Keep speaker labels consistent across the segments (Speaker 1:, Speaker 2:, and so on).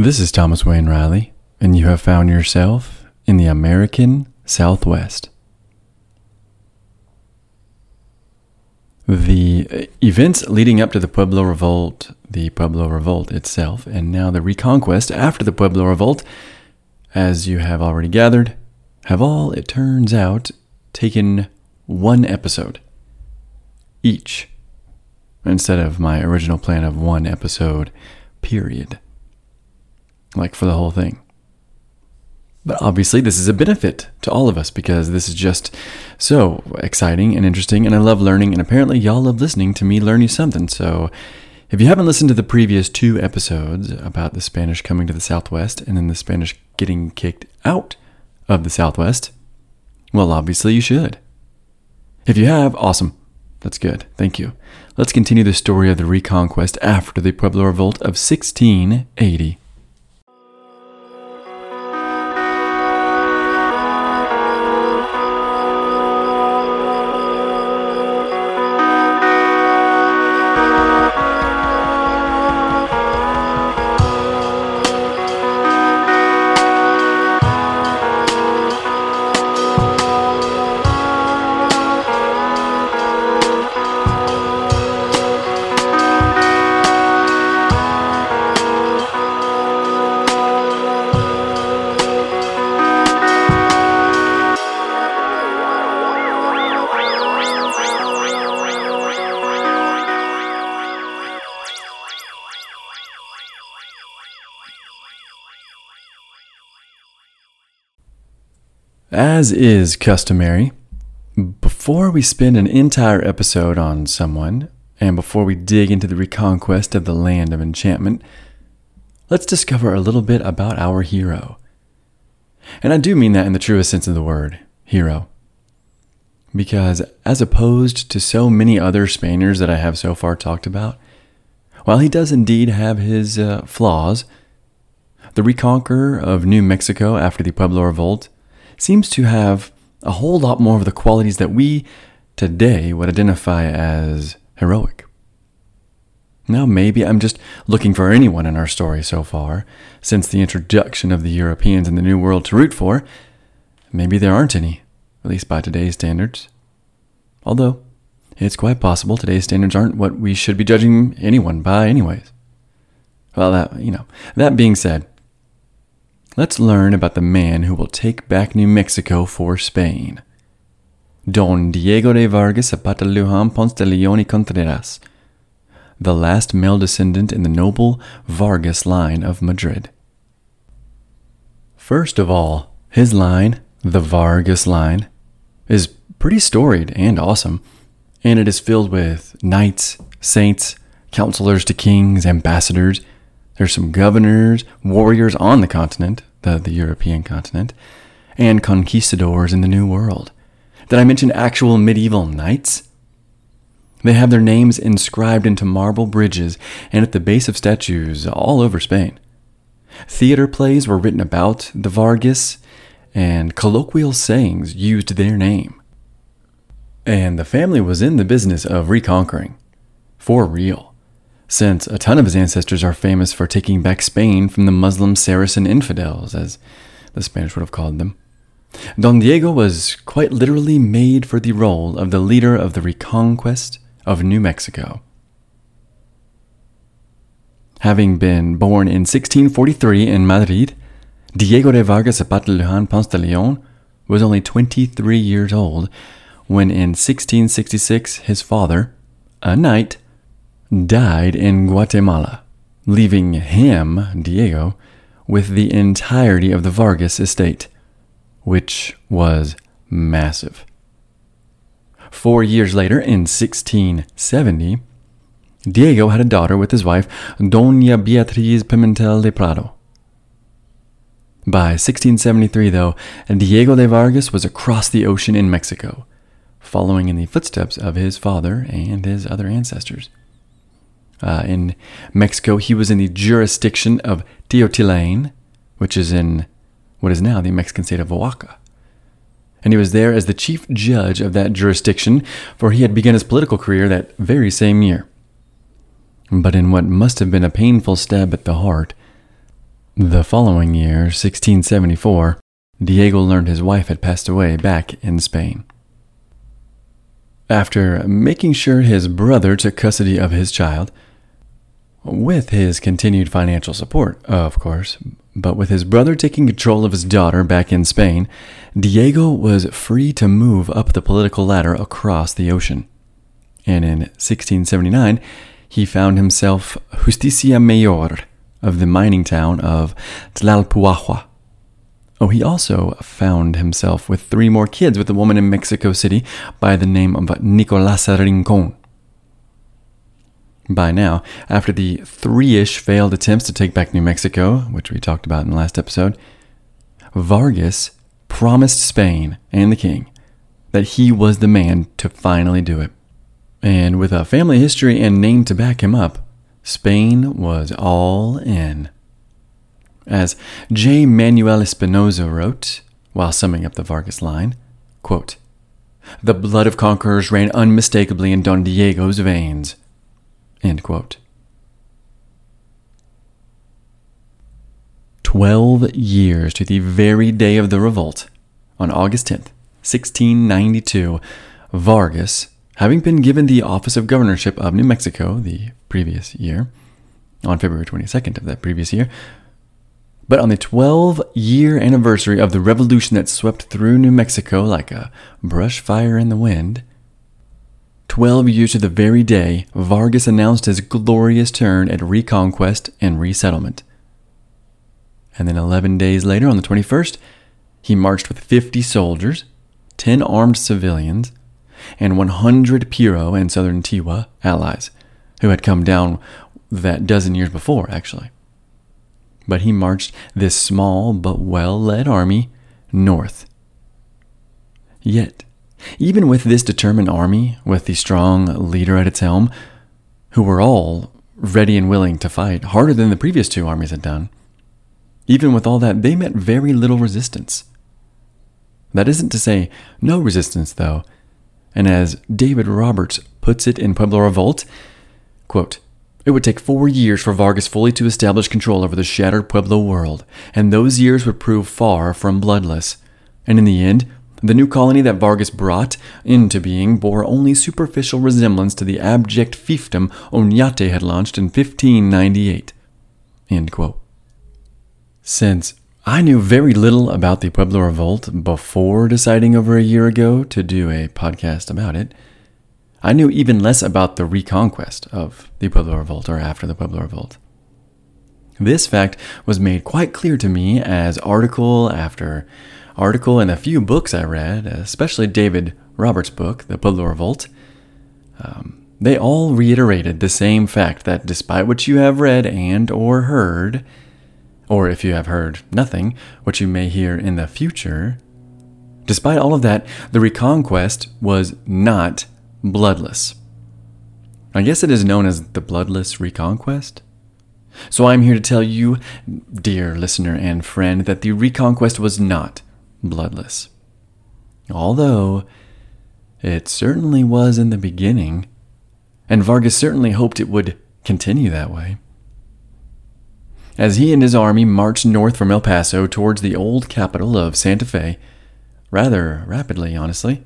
Speaker 1: This is Thomas Wayne Riley, and you have found yourself in the American Southwest. The uh, events leading up to the Pueblo Revolt, the Pueblo Revolt itself, and now the Reconquest after the Pueblo Revolt, as you have already gathered, have all, it turns out, taken one episode each instead of my original plan of one episode, period like for the whole thing. But obviously, this is a benefit to all of us because this is just so exciting and interesting, and I love learning, and apparently, y'all love listening to me learn you something. So, if you haven't listened to the previous two episodes about the Spanish coming to the Southwest and then the Spanish getting kicked out of the Southwest, well, obviously, you should. If you have, awesome. That's good. Thank you. Let's continue the story of the Reconquest after the Pueblo Revolt of 1680. As is customary, before we spend an entire episode on someone, and before we dig into the reconquest of the land of enchantment, let's discover a little bit about our hero. And I do mean that in the truest sense of the word hero. Because as opposed to so many other Spaniards that I have so far talked about, while he does indeed have his uh, flaws, the reconqueror of New Mexico after the Pueblo Revolt seems to have a whole lot more of the qualities that we today would identify as heroic. Now, maybe I'm just looking for anyone in our story so far, since the introduction of the Europeans in the New World to root for. Maybe there aren't any, at least by today's standards. Although, it's quite possible today's standards aren't what we should be judging anyone by, anyways. Well, that, you know, that being said, let's learn about the man who will take back New Mexico for Spain. Don Diego de Vargas Zapata Lujan Ponce de Leon y Contreras, the last male descendant in the noble Vargas line of Madrid. First of all, his line, the Vargas line, is pretty storied and awesome, and it is filled with knights, saints, counselors to kings, ambassadors. There's some governors, warriors on the continent, the, the European continent, and conquistadors in the New World. Did I mention actual medieval knights? They have their names inscribed into marble bridges and at the base of statues all over Spain. Theater plays were written about the Vargas, and colloquial sayings used their name. And the family was in the business of reconquering. For real since a ton of his ancestors are famous for taking back Spain from the Muslim Saracen infidels, as the Spanish would have called them. Don Diego was quite literally made for the role of the leader of the reconquest of New Mexico. Having been born in 1643 in Madrid, Diego de Vargas Zapata Lujan Ponce de Leon was only 23 years old when in 1666 his father, a knight, died in Guatemala, leaving him, Diego, with the entirety of the Vargas estate, which was massive. Four years later, in 1670, Diego had a daughter with his wife, Doña Beatriz Pimentel de Prado. By 1673, though, Diego de Vargas was across the ocean in Mexico, following in the footsteps of his father and his other ancestors. Uh, in Mexico, he was in the jurisdiction of Teotihuacan, which is in what is now the Mexican state of Oaxaca. And he was there as the chief judge of that jurisdiction, for he had begun his political career that very same year. But in what must have been a painful stab at the heart, The following year, 1674, Diego learned his wife had passed away back in Spain. After making sure his brother took custody of his child, with his continued financial support, of course, but with his brother taking control of his daughter back in Spain, Diego was free to move up the political ladder across the ocean. And in 1679, he found himself Justicia Mayor of the mining town of Tlalpujahua. Oh, he also found himself with three more kids with a woman in Mexico City by the name of Nicolasa Rincon. By now, after the three ish failed attempts to take back New Mexico, which we talked about in the last episode, Vargas promised Spain and the king that he was the man to finally do it. And with a family history and name to back him up, Spain was all in. As J. Manuel Espinosa wrote, while summing up the Vargas line, quote, The blood of conquerors ran unmistakably in Don Diego's veins. End quote. Twelve years to the very day of the revolt, on August 10th, 1692, Vargas Having been given the office of governorship of New Mexico the previous year, on February 22nd of that previous year, but on the 12 year anniversary of the revolution that swept through New Mexico like a brush fire in the wind, 12 years to the very day, Vargas announced his glorious turn at reconquest and resettlement. And then 11 days later, on the 21st, he marched with 50 soldiers, 10 armed civilians, and 100 Piro and Southern Tiwa allies, who had come down that dozen years before, actually. But he marched this small but well led army north. Yet, even with this determined army, with the strong leader at its helm, who were all ready and willing to fight harder than the previous two armies had done, even with all that, they met very little resistance. That isn't to say no resistance, though, and as David Roberts puts it in Pueblo Revolt, quote, it would take four years for Vargas fully to establish control over the shattered Pueblo world, and those years would prove far from bloodless. And in the end, the new colony that Vargas brought into being bore only superficial resemblance to the abject fiefdom Oñate had launched in 1598. Since I knew very little about the Pueblo Revolt before deciding over a year ago to do a podcast about it. I knew even less about the reconquest of the Pueblo Revolt or after the Pueblo Revolt. This fact was made quite clear to me as article after article and a few books I read, especially David Roberts' book, The Pueblo Revolt. Um, they all reiterated the same fact that despite what you have read and or heard, or if you have heard nothing, what you may hear in the future. Despite all of that, the Reconquest was not bloodless. I guess it is known as the Bloodless Reconquest. So I'm here to tell you, dear listener and friend, that the Reconquest was not bloodless. Although it certainly was in the beginning, and Vargas certainly hoped it would continue that way. As he and his army marched north from El Paso towards the old capital of Santa Fe, rather rapidly, honestly,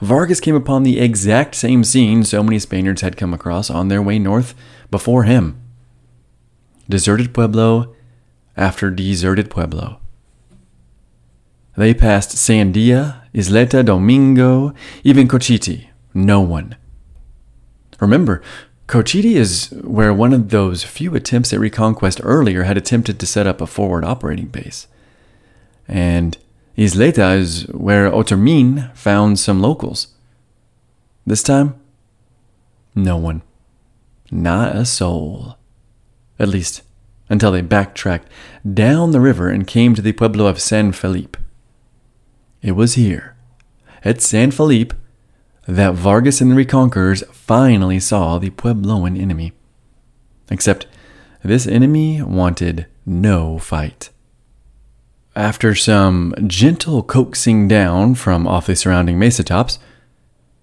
Speaker 1: Vargas came upon the exact same scene so many Spaniards had come across on their way north before him. Deserted Pueblo after deserted Pueblo. They passed Sandia, Isleta, Domingo, even Cochiti. No one. Remember, Cochiti is where one of those few attempts at reconquest earlier had attempted to set up a forward operating base. And Isleta is where Otermin found some locals. This time, no one. Not a soul. At least, until they backtracked down the river and came to the pueblo of San Felipe. It was here, at San Felipe, that Vargas and the Reconquerors finally saw the Puebloan enemy. Except this enemy wanted no fight. After some gentle coaxing down from off the surrounding mesa tops,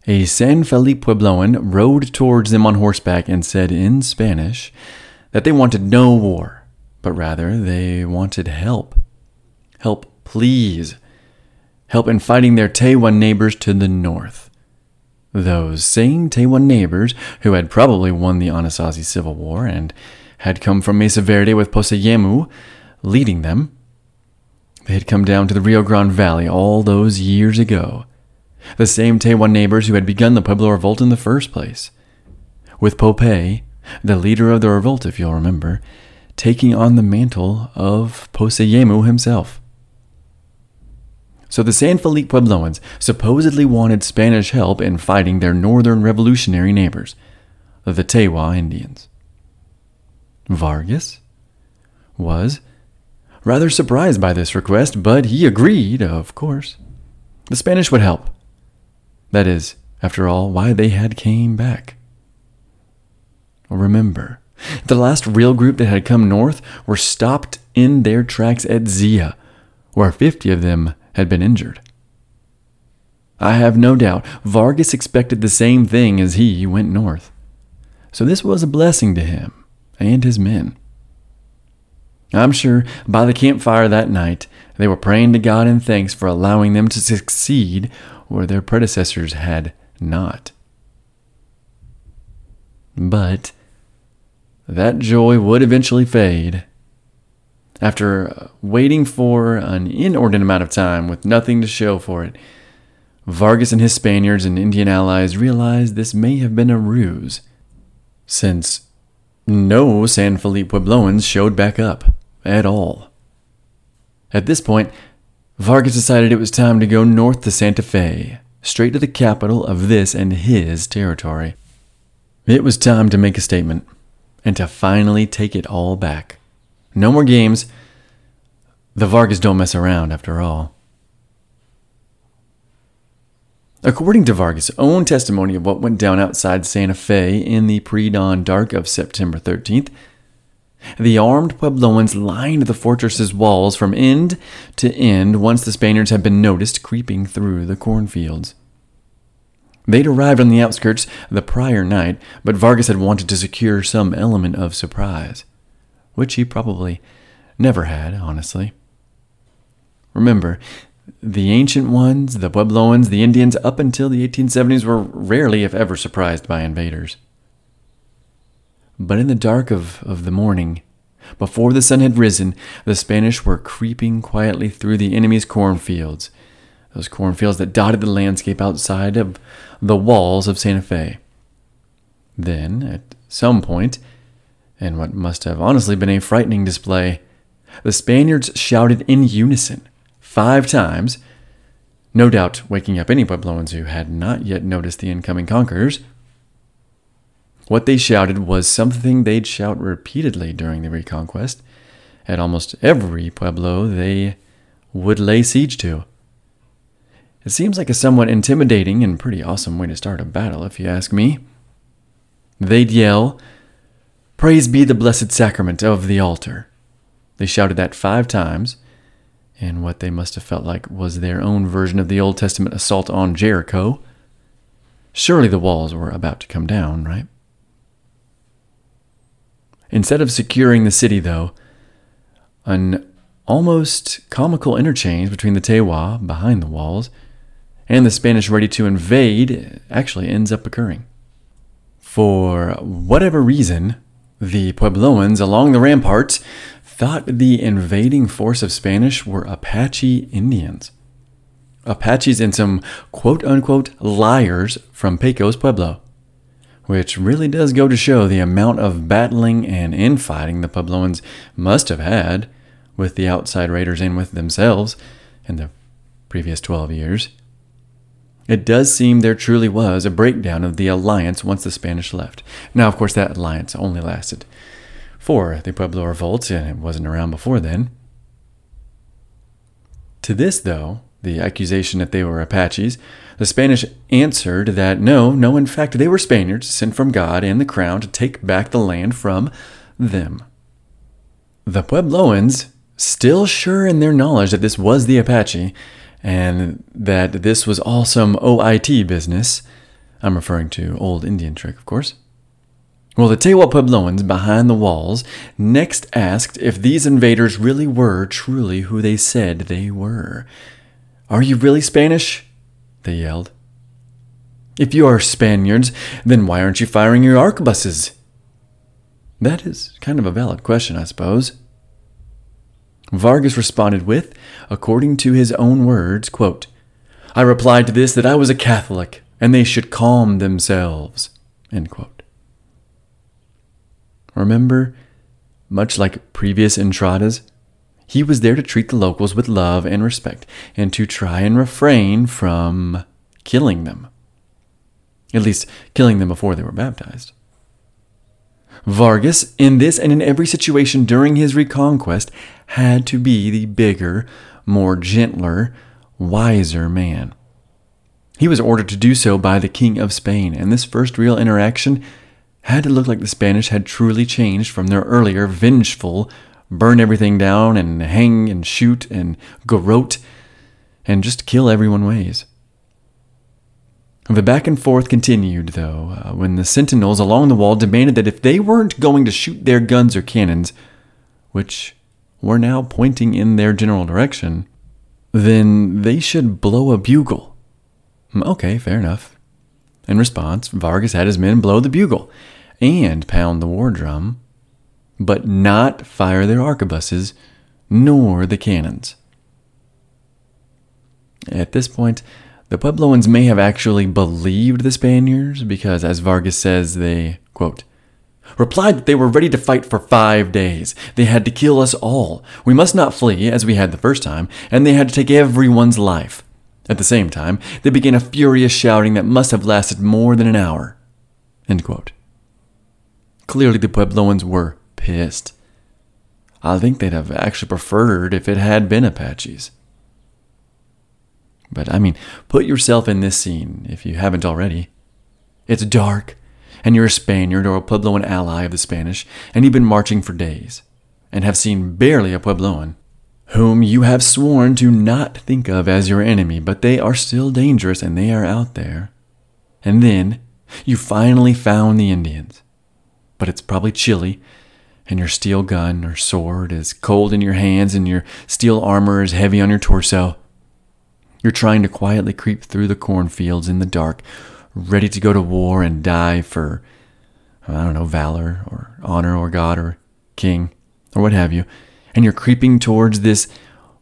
Speaker 1: a San Felipe Puebloan rode towards them on horseback and said in Spanish that they wanted no war, but rather they wanted help. Help, please. Help in fighting their Tewa neighbors to the north. Those same Tewa neighbors who had probably won the Anasazi Civil War and had come from Mesa Verde with Poseyemu leading them. They had come down to the Rio Grande Valley all those years ago. The same Tewa neighbors who had begun the Pueblo Revolt in the first place. With Pope, the leader of the revolt, if you'll remember, taking on the mantle of Poseyemu himself. So the San Felipe Puebloans supposedly wanted Spanish help in fighting their northern revolutionary neighbors, the Tewa Indians. Vargas was rather surprised by this request, but he agreed, of course. The Spanish would help. That is, after all, why they had came back. Remember, the last real group that had come north were stopped in their tracks at Zia, where 50 of them had been injured. I have no doubt Vargas expected the same thing as he went north. So this was a blessing to him and his men. I'm sure by the campfire that night they were praying to God in thanks for allowing them to succeed where their predecessors had not. But that joy would eventually fade. After waiting for an inordinate amount of time with nothing to show for it, Vargas and his Spaniards and Indian allies realized this may have been a ruse, since no San Felipe Puebloans showed back up at all. At this point, Vargas decided it was time to go north to Santa Fe, straight to the capital of this and his territory. It was time to make a statement and to finally take it all back. No more games. The Vargas don't mess around, after all. According to Vargas' own testimony of what went down outside Santa Fe in the pre dawn dark of September 13th, the armed Puebloans lined the fortress's walls from end to end once the Spaniards had been noticed creeping through the cornfields. They'd arrived on the outskirts the prior night, but Vargas had wanted to secure some element of surprise, which he probably never had, honestly. Remember, the ancient ones, the Puebloans, the Indians, up until the 1870s were rarely, if ever, surprised by invaders. But in the dark of, of the morning, before the sun had risen, the Spanish were creeping quietly through the enemy's cornfields, those cornfields that dotted the landscape outside of the walls of Santa Fe. Then, at some point, in what must have honestly been a frightening display, the Spaniards shouted in unison, five times, no doubt waking up any Puebloans who had not yet noticed the incoming conquerors. What they shouted was something they'd shout repeatedly during the Reconquest at almost every Pueblo they would lay siege to. It seems like a somewhat intimidating and pretty awesome way to start a battle, if you ask me. They'd yell, Praise be the blessed sacrament of the altar. They shouted that five times, and what they must have felt like was their own version of the Old Testament assault on Jericho. Surely the walls were about to come down, right? Instead of securing the city, though, an almost comical interchange between the Tewa behind the walls and the Spanish ready to invade actually ends up occurring. For whatever reason, the Puebloans along the ramparts thought the invading force of Spanish were Apache Indians. Apaches and some quote unquote liars from Pecos Pueblo, which really does go to show the amount of battling and infighting the Puebloans must have had with the outside raiders and with themselves in the previous 12 years. It does seem there truly was a breakdown of the alliance once the Spanish left. Now, of course, that alliance only lasted for the Pueblo Revolt, and it wasn't around before then. To this, though, the accusation that they were Apaches, the Spanish answered that no, no, in fact, they were Spaniards sent from God and the crown to take back the land from them. The Puebloans, still sure in their knowledge that this was the Apache, and that this was all some OIT business. I'm referring to Old Indian trick, of course. Well, the Tewa Puebloans behind the walls next asked if these invaders really were truly who they said they were. Are you really Spanish? They yelled. If you are Spaniards, then why aren't you firing your arquebuses? That is kind of a valid question, I suppose. Vargas responded with, according to his own words, quote, I replied to this that I was a Catholic and they should calm themselves. Remember, much like previous entradas, he was there to treat the locals with love and respect and to try and refrain from killing them. At least, killing them before they were baptized. Vargas, in this and in every situation during his reconquest, had to be the bigger, more gentler, wiser man. He was ordered to do so by the King of Spain, and this first real interaction had to look like the Spanish had truly changed from their earlier vengeful, burn everything down and hang and shoot and garrote and just kill everyone ways. The back and forth continued, though, uh, when the sentinels along the wall demanded that if they weren't going to shoot their guns or cannons, which were now pointing in their general direction, then they should blow a bugle. Hmm, okay, fair enough. In response, Vargas had his men blow the bugle and pound the war drum, but not fire their arquebuses nor the cannons. At this point, the Puebloans may have actually believed the Spaniards because, as Vargas says, they, quote, replied that they were ready to fight for five days. They had to kill us all. We must not flee, as we had the first time, and they had to take everyone's life. At the same time, they began a furious shouting that must have lasted more than an hour. Clearly, the Puebloans were pissed. I think they'd have actually preferred if it had been Apaches. But I mean, put yourself in this scene if you haven't already. It's dark, and you're a Spaniard or a Puebloan ally of the Spanish, and you've been marching for days, and have seen barely a Puebloan, whom you have sworn to not think of as your enemy, but they are still dangerous and they are out there. And then you finally found the Indians. But it's probably chilly, and your steel gun or sword is cold in your hands, and your steel armor is heavy on your torso. You're trying to quietly creep through the cornfields in the dark, ready to go to war and die for, I don't know, valor or honor or God or king or what have you. And you're creeping towards this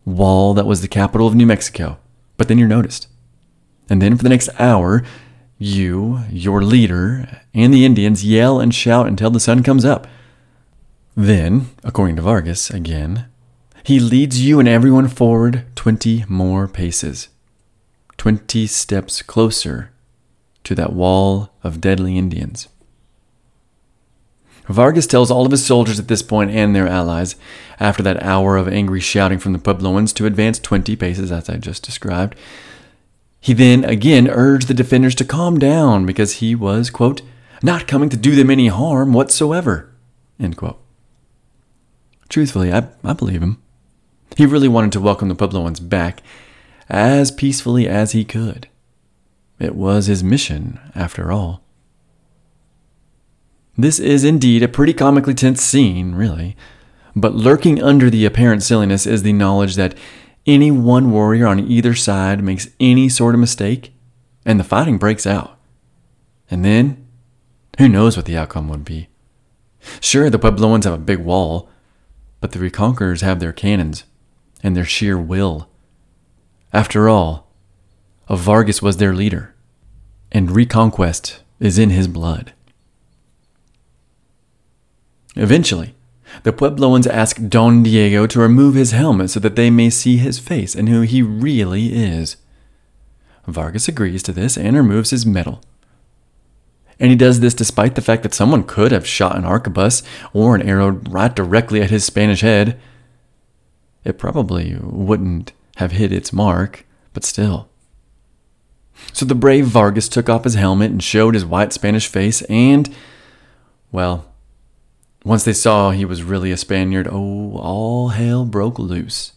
Speaker 1: wall that was the capital of New Mexico. But then you're noticed. And then for the next hour, you, your leader, and the Indians yell and shout until the sun comes up. Then, according to Vargas again, he leads you and everyone forward 20 more paces. 20 steps closer to that wall of deadly Indians. Vargas tells all of his soldiers at this point and their allies, after that hour of angry shouting from the Puebloans, to advance 20 paces, as I just described. He then again urged the defenders to calm down because he was, quote, not coming to do them any harm whatsoever, end quote. Truthfully, I, I believe him. He really wanted to welcome the Puebloans back as peacefully as he could. It was his mission, after all. This is indeed a pretty comically tense scene, really, but lurking under the apparent silliness is the knowledge that any one warrior on either side makes any sort of mistake, and the fighting breaks out. And then, who knows what the outcome would be? Sure, the Puebloans have a big wall, but the reconquerors have their cannons and their sheer will. After all, a Vargas was their leader, and reconquest is in his blood. Eventually, the Puebloans ask Don Diego to remove his helmet so that they may see his face and who he really is. Vargas agrees to this and removes his medal. And he does this despite the fact that someone could have shot an arquebus or an arrow right directly at his Spanish head. It probably wouldn't have hit its mark, but still. So the brave Vargas took off his helmet and showed his white Spanish face, and, well, once they saw he was really a Spaniard, oh, all hell broke loose.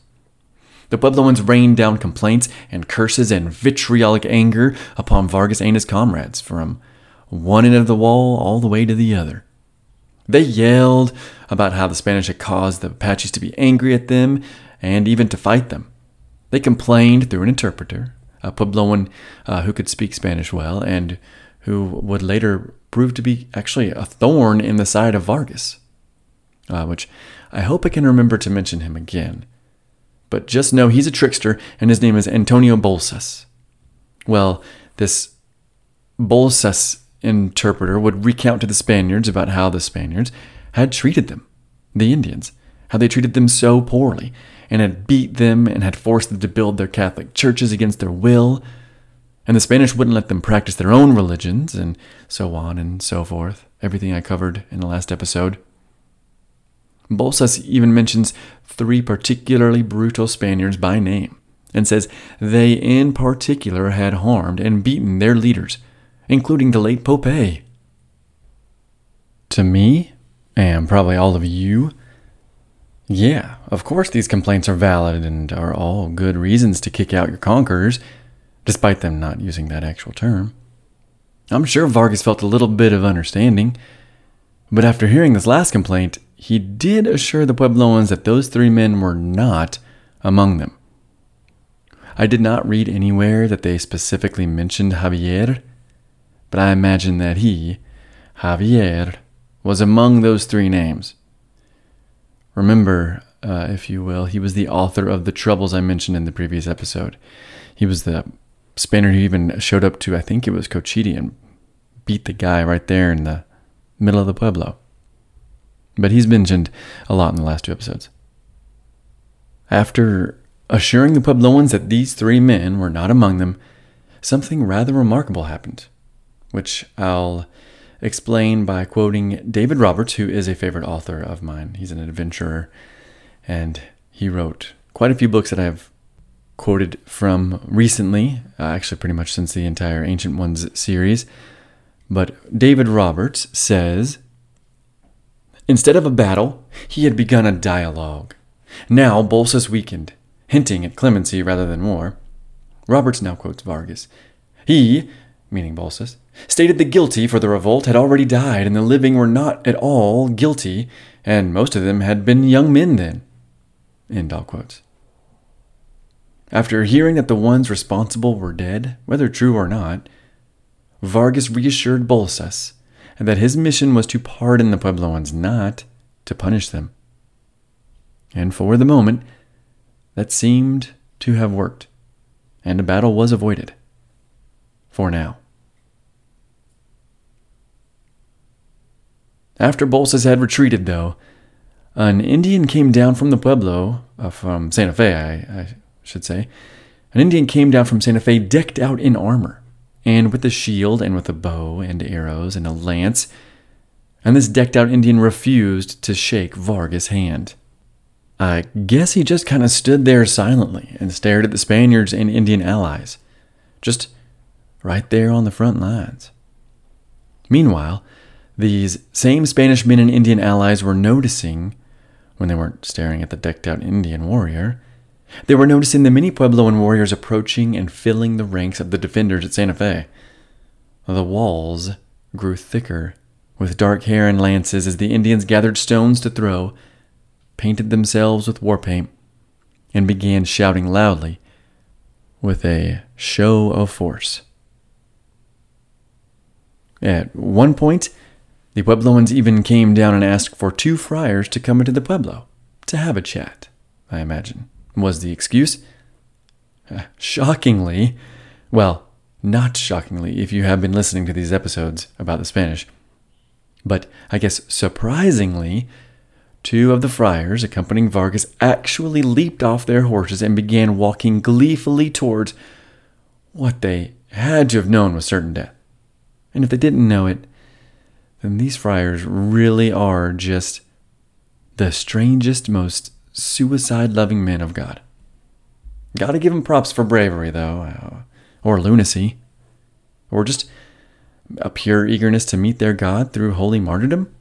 Speaker 1: The Puebloans rained down complaints and curses and vitriolic anger upon Vargas and his comrades from one end of the wall all the way to the other. They yelled about how the Spanish had caused the Apaches to be angry at them and even to fight them. They complained through an interpreter, a Puebloan uh, who could speak Spanish well and who would later prove to be actually a thorn in the side of Vargas, uh, which I hope I can remember to mention him again. But just know he's a trickster and his name is Antonio Bolsas. Well, this Bolsas interpreter would recount to the Spaniards about how the Spaniards had treated them, the Indians, how they treated them so poorly, and had beat them and had forced them to build their Catholic churches against their will. And the Spanish wouldn't let them practice their own religions, and so on and so forth. Everything I covered in the last episode. Bolsas even mentions three particularly brutal Spaniards by name and says they in particular had harmed and beaten their leaders, including the late Pope. To me, and probably all of you, yeah, of course these complaints are valid and are all good reasons to kick out your conquerors, despite them not using that actual term. I'm sure Vargas felt a little bit of understanding, but after hearing this last complaint, he did assure the Puebloans that those three men were not among them. I did not read anywhere that they specifically mentioned Javier, but I imagine that he, Javier, was among those three names. Remember, uh, if you will, he was the author of the troubles I mentioned in the previous episode. He was the Spaniard who even showed up to, I think it was Cochiti, and beat the guy right there in the middle of the Pueblo. But he's mentioned a lot in the last two episodes. After assuring the Puebloans that these three men were not among them, something rather remarkable happened, which I'll explain by quoting David Roberts, who is a favorite author of mine. He's an adventurer, and he wrote quite a few books that I've quoted from recently, uh, actually, pretty much since the entire Ancient Ones series. But David Roberts says Instead of a battle, he had begun a dialogue. Now Bolsas weakened, hinting at clemency rather than war. Roberts now quotes Vargas. He, meaning Bolsas, stated the guilty for the revolt had already died, and the living were not at all guilty, and most of them had been young men then. End all quotes. After hearing that the ones responsible were dead, whether true or not, Vargas reassured Bolsas that his mission was to pardon the Puebloans, not to punish them. And for the moment, that seemed to have worked, and a battle was avoided. For now. After Bolsas had retreated, though, an Indian came down from the Pueblo, uh, from Santa Fe, I, I should say. An Indian came down from Santa Fe decked out in armor, and with a shield, and with a bow, and arrows, and a lance. And this decked out Indian refused to shake Vargas' hand. I guess he just kind of stood there silently and stared at the Spaniards and Indian allies, just right there on the front lines. Meanwhile, these same Spanish men and Indian allies were noticing, when they weren't staring at the decked out Indian warrior, they were noticing the many Puebloan warriors approaching and filling the ranks of the defenders at Santa Fe. The walls grew thicker, with dark hair and lances as the Indians gathered stones to throw, painted themselves with war paint, and began shouting loudly with a show of force. At one point, the Puebloans even came down and asked for two friars to come into the Pueblo to have a chat, I imagine, was the excuse. Uh, shockingly, well, not shockingly if you have been listening to these episodes about the Spanish, but I guess surprisingly, two of the friars accompanying Vargas actually leaped off their horses and began walking gleefully towards what they had to have known was certain death. And if they didn't know it, then these friars really are just the strangest, most suicide loving men of God. Gotta give them props for bravery, though, uh, or lunacy, or just a pure eagerness to meet their God through holy martyrdom.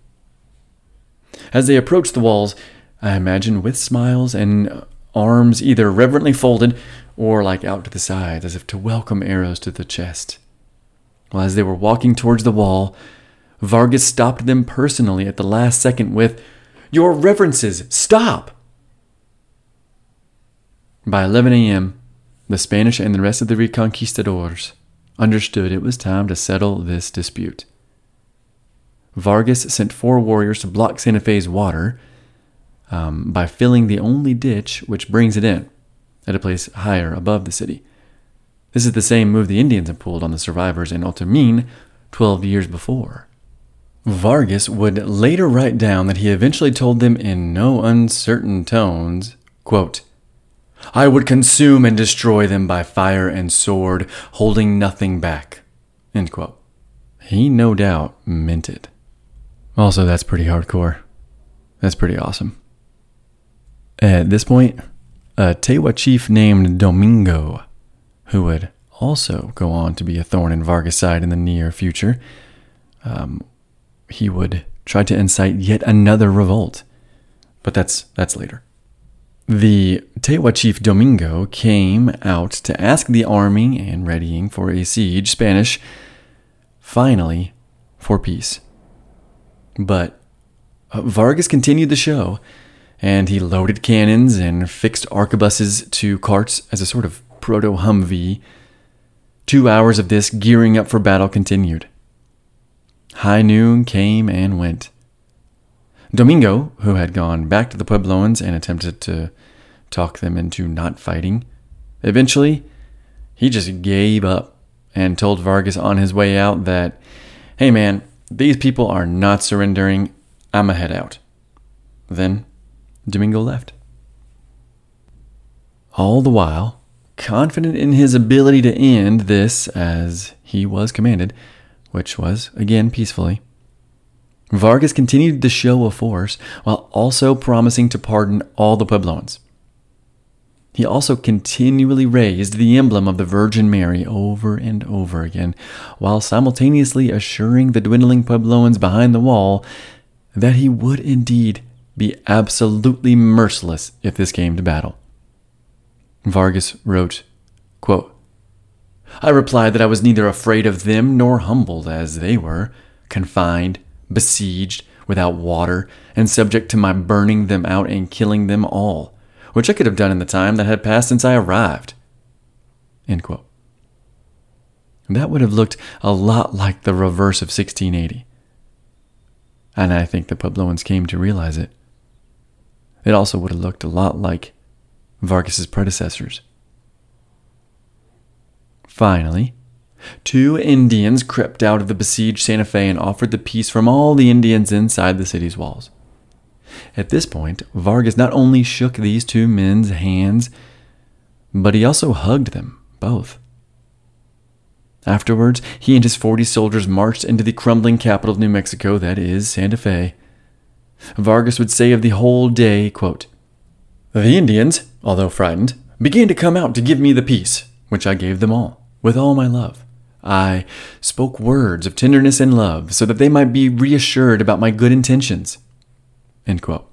Speaker 1: As they approached the walls, I imagine with smiles and arms either reverently folded or like out to the sides as if to welcome arrows to the chest. While as they were walking towards the wall, Vargas stopped them personally at the last second with, Your reverences, stop! By 11 a.m., the Spanish and the rest of the reconquistadors understood it was time to settle this dispute. Vargas sent four warriors to block Santa Fe's water um, by filling the only ditch which brings it in at a place higher above the city. This is the same move the Indians had pulled on the survivors in Otermin 12 years before. Vargas would later write down that he eventually told them in no uncertain tones, quote, I would consume and destroy them by fire and sword, holding nothing back. He no doubt meant it. Also, that's pretty hardcore. That's pretty awesome. At this point, a Tewa chief named Domingo, who would also go on to be a thorn in Vargas' side in the near future, um, he would try to incite yet another revolt. But that's that's later. The Tewa chief Domingo came out to ask the army and readying for a siege, Spanish, finally, for peace. But uh, Vargas continued the show, and he loaded cannons and fixed arquebuses to carts as a sort of proto Humvee. Two hours of this gearing up for battle continued. High noon came and went. Domingo, who had gone back to the Puebloans and attempted to talk them into not fighting, eventually he just gave up and told Vargas on his way out that, hey man, these people are not surrendering. I'ma head out. Then Domingo left. All the while, confident in his ability to end this as he was commanded, which was, again, peacefully, Vargas continued the show of force while also promising to pardon all the Puebloans. He also continually raised the emblem of the Virgin Mary over and over again, while simultaneously assuring the dwindling Puebloans behind the wall that he would indeed be absolutely merciless if this came to battle. Vargas wrote, quote, I replied that I was neither afraid of them nor humbled as they were, confined, besieged, without water, and subject to my burning them out and killing them all, which I could have done in the time that had passed since I arrived. That would have looked a lot like the reverse of 1680. And I think the Puebloans came to realize it. It also would have looked a lot like Vargas's predecessors. Finally, two Indians crept out of the besieged Santa Fe and offered the peace from all the Indians inside the city's walls. At this point, Vargas not only shook these two men's hands, but he also hugged them both. Afterwards, he and his 40 soldiers marched into the crumbling capital of New Mexico, that is, Santa Fe. Vargas would say of the whole day, quote, The Indians, although frightened, began to come out to give me the peace, which I gave them all, with all my love. I spoke words of tenderness and love so that they might be reassured about my good intentions. End quote.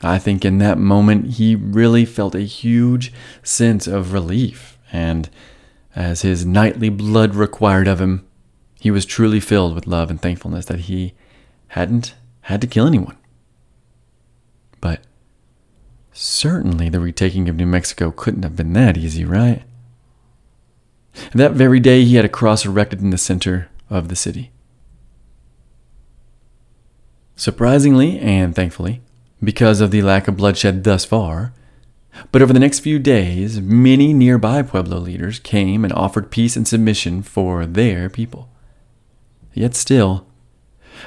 Speaker 1: I think in that moment he really felt a huge sense of relief, and as his knightly blood required of him, he was truly filled with love and thankfulness that he hadn't had to kill anyone. But certainly the retaking of New Mexico couldn't have been that easy, right? That very day, he had a cross erected in the center of the city. Surprisingly and thankfully, because of the lack of bloodshed thus far, but over the next few days, many nearby Pueblo leaders came and offered peace and submission for their people. Yet still,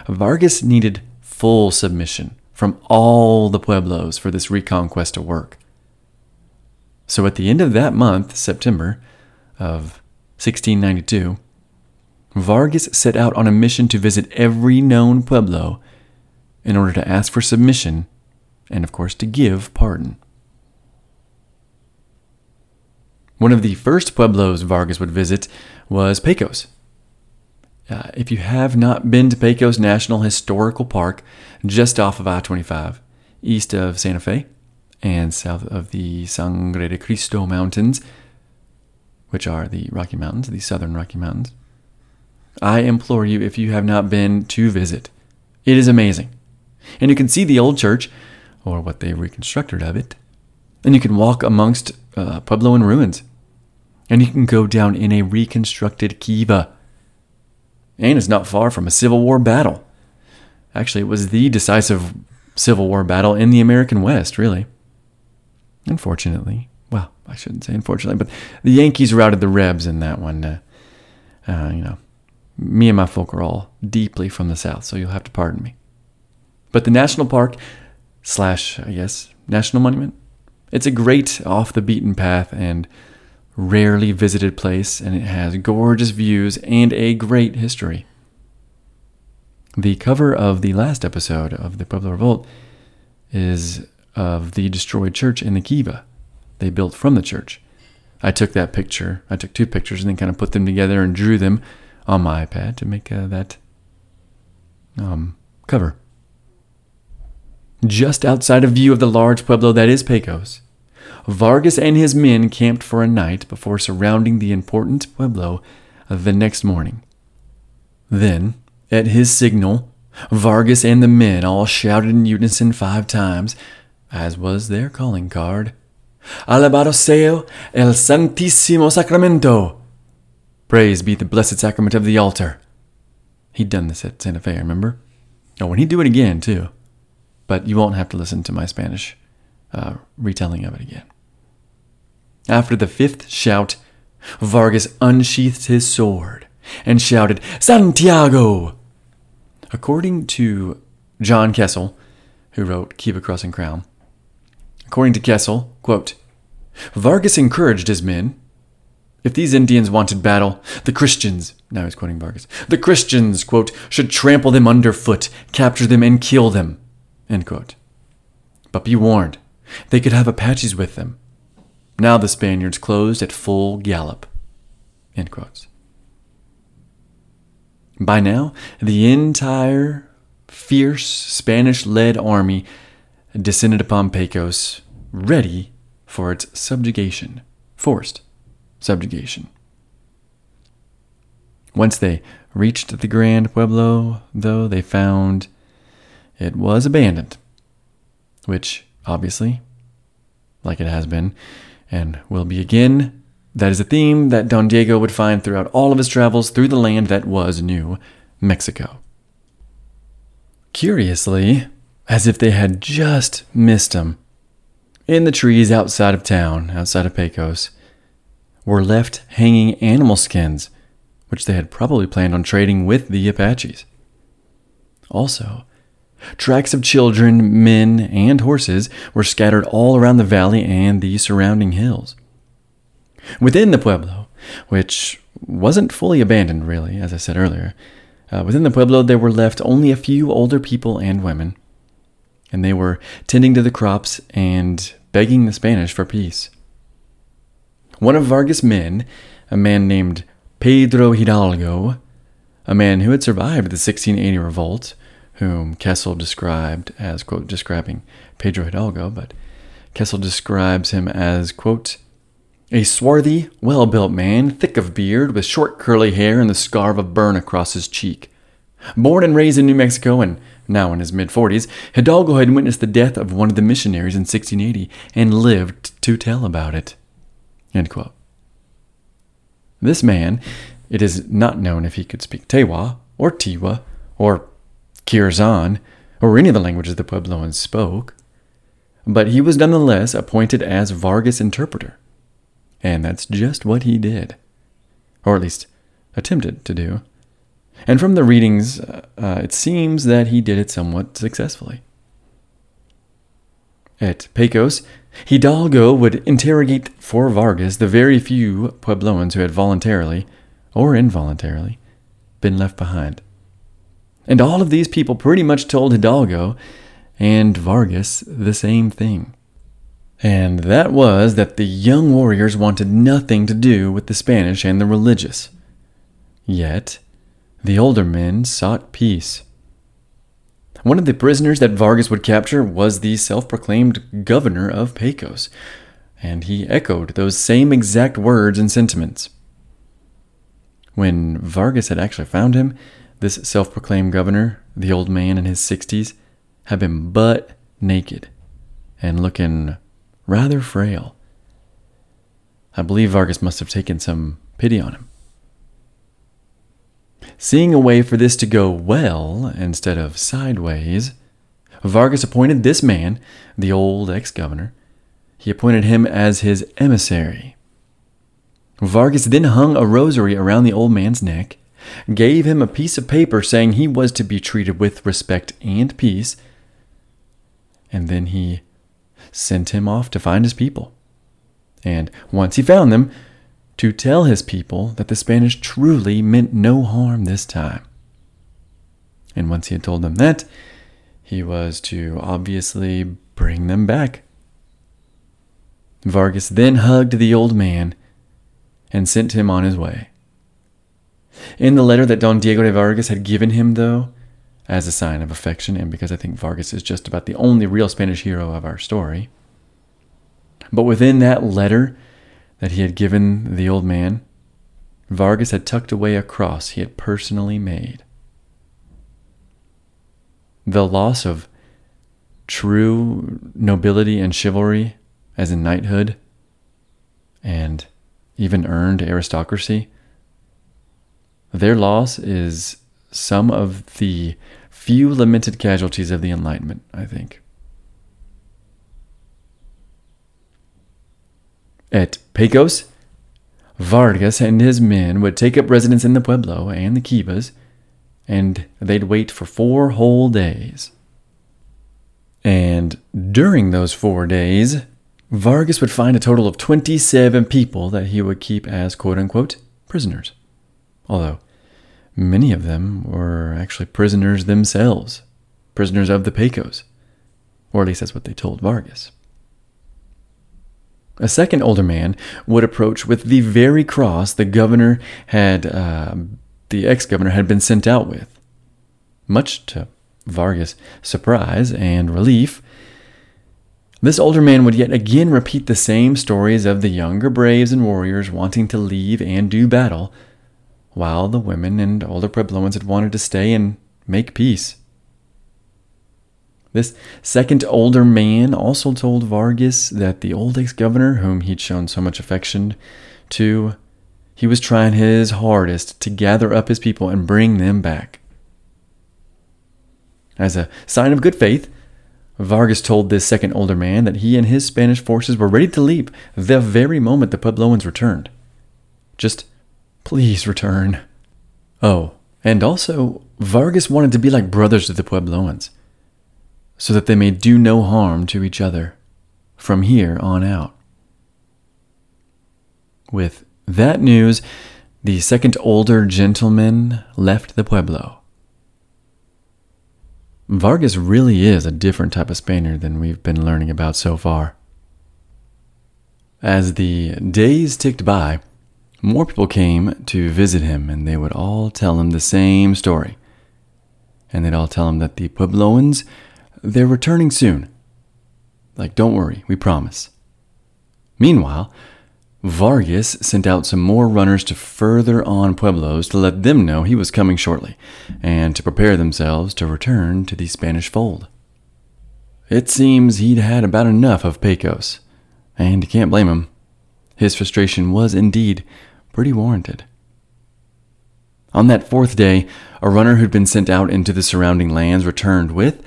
Speaker 1: Vargas needed full submission from all the Pueblos for this reconquest to work. So at the end of that month, September of 1692, Vargas set out on a mission to visit every known Pueblo in order to ask for submission and, of course, to give pardon. One of the first pueblos Vargas would visit was Pecos. Uh, if you have not been to Pecos National Historical Park, just off of I 25, east of Santa Fe, and south of the Sangre de Cristo Mountains, which are the Rocky Mountains, the southern Rocky Mountains, I implore you, if you have not been, to visit. It is amazing. And you can see the old church, or what they reconstructed of it. And you can walk amongst uh, Puebloan ruins. And you can go down in a reconstructed kiva. And it's not far from a Civil War battle. Actually, it was the decisive Civil War battle in the American West, really. Unfortunately. Well, I shouldn't say unfortunately, but the Yankees routed the Rebs in that one. Uh, uh, you know, me and my folk are all deeply from the South, so you'll have to pardon me. But the national park slash, I guess, national monument, it's a great off the beaten path and rarely visited place, and it has gorgeous views and a great history. The cover of the last episode of the Pueblo Revolt is of the destroyed church in the Kiva they built from the church. I took that picture, I took two pictures, and then kind of put them together and drew them on my iPad to make uh, that um, cover. Just outside of view of the large pueblo that is Pecos, Vargas and his men camped for a night before surrounding the important pueblo the next morning. Then, at his signal, Vargas and the men all shouted in unison five times, as was their calling card. Alabado el Santísimo Sacramento. Praise be the blessed sacrament of the altar. He'd done this at Santa Fe, I remember? Oh, and he'd do it again, too. But you won't have to listen to my Spanish uh, retelling of it again. After the fifth shout, Vargas unsheathed his sword and shouted, Santiago! According to John Kessel, who wrote Keep Kiva Cross and Crown, according to Kessel, quote, Vargas encouraged his men. If these Indians wanted battle, the Christians, now he's quoting Vargas, the Christians, quote, should trample them underfoot, capture them, and kill them, end quote. But be warned, they could have Apaches with them. Now the Spaniards closed at full gallop, end. By now, the entire fierce Spanish led army descended upon Pecos, ready for its subjugation, forced subjugation. Once they reached the Grand Pueblo, though, they found it was abandoned, which, obviously, like it has been, and will be again, that is a theme that Don Diego would find throughout all of his travels through the land that was New Mexico. Curiously, as if they had just missed him, in the trees outside of town, outside of Pecos, were left hanging animal skins, which they had probably planned on trading with the Apaches. Also, tracks of children, men, and horses were scattered all around the valley and the surrounding hills. Within the pueblo, which wasn't fully abandoned, really, as I said earlier, uh, within the pueblo there were left only a few older people and women, and they were tending to the crops and begging the Spanish for peace. One of Vargas' men, a man named Pedro Hidalgo, a man who had survived the 1680 revolt, whom Kessel described as, quote, describing Pedro Hidalgo, but Kessel describes him as, quote, a swarthy, well built man, thick of beard, with short curly hair and the scar of a burn across his cheek. Born and raised in New Mexico and now in his mid 40s, Hidalgo had witnessed the death of one of the missionaries in 1680 and lived to tell about it. This man, it is not known if he could speak Tewa, or Tiwa, or Keresan, or any of the languages the Puebloans spoke, but he was nonetheless appointed as Vargas' interpreter. And that's just what he did. Or at least attempted to do. And from the readings, uh, uh, it seems that he did it somewhat successfully. At Pecos, Hidalgo would interrogate for Vargas the very few Puebloans who had voluntarily, or involuntarily, been left behind. And all of these people pretty much told Hidalgo and Vargas the same thing and that was that the young warriors wanted nothing to do with the Spanish and the religious. Yet, the older men sought peace. One of the prisoners that Vargas would capture was the self proclaimed governor of Pecos, and he echoed those same exact words and sentiments. When Vargas had actually found him, this self proclaimed governor, the old man in his 60s, had been butt naked and looking rather frail. I believe Vargas must have taken some pity on him. Seeing a way for this to go well instead of sideways, Vargas appointed this man, the old ex governor, he appointed him as his emissary. Vargas then hung a rosary around the old man's neck, gave him a piece of paper saying he was to be treated with respect and peace, and then he sent him off to find his people. And once he found them, to tell his people that the Spanish truly meant no harm this time. And once he had told them that, he was to obviously bring them back. Vargas then hugged the old man and sent him on his way. In the letter that Don Diego de Vargas had given him, though, as a sign of affection, and because I think Vargas is just about the only real Spanish hero of our story, but within that letter that he had given the old man, Vargas had tucked away a cross he had personally made. The loss of true nobility and chivalry, as in knighthood, and even earned aristocracy, their loss is some of the few lamented casualties of the Enlightenment, I think. At Pecos, Vargas and his men would take up residence in the Pueblo and the Kivas, and they'd wait for four whole days. And during those four days, Vargas would find a total of 27 people that he would keep as quote unquote prisoners. Although many of them were actually prisoners themselves, prisoners of the Pecos, or at least that's what they told Vargas. A second older man would approach with the very cross the governor had, uh, the ex governor had been sent out with. Much to Vargas' surprise and relief, this older man would yet again repeat the same stories of the younger braves and warriors wanting to leave and do battle, while the women and older Puebloans had wanted to stay and make peace. This second older man also told Vargas that the old ex governor, whom he'd shown so much affection to, he was trying his hardest to gather up his people and bring them back. As a sign of good faith, Vargas told this second older man that he and his Spanish forces were ready to leave the very moment the Puebloans returned. Just please return. Oh, and also, Vargas wanted to be like brothers to the Puebloans so that they may do no harm to each other from here on out. With that news, the second older gentleman left the pueblo. Vargas really is a different type of Spaniard than we've been learning about so far. As the days ticked by, more people came to visit him, and they would all tell him the same story. And they'd all tell him that the Puebloans they're returning soon. Like, don't worry, we promise. Meanwhile, Vargas sent out some more runners to further on pueblos to let them know he was coming shortly, and to prepare themselves to return to the Spanish fold. It seems he'd had about enough of Pecos, and you can't blame him. His frustration was indeed pretty warranted. On that fourth day, a runner who'd been sent out into the surrounding lands returned with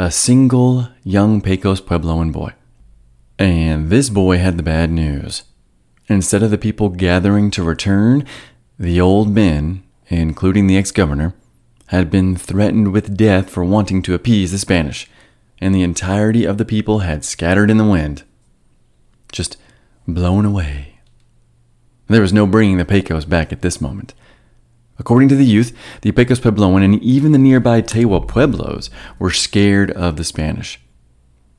Speaker 1: a single young Pecos Puebloan boy. And this boy had the bad news. Instead of the people gathering to return, the old men, including the ex governor, had been threatened with death for wanting to appease the Spanish, and the entirety of the people had scattered in the wind, just blown away. There was no bringing the Pecos back at this moment. According to the youth, the Pecos Puebloan and even the nearby Tewa Pueblos were scared of the Spanish.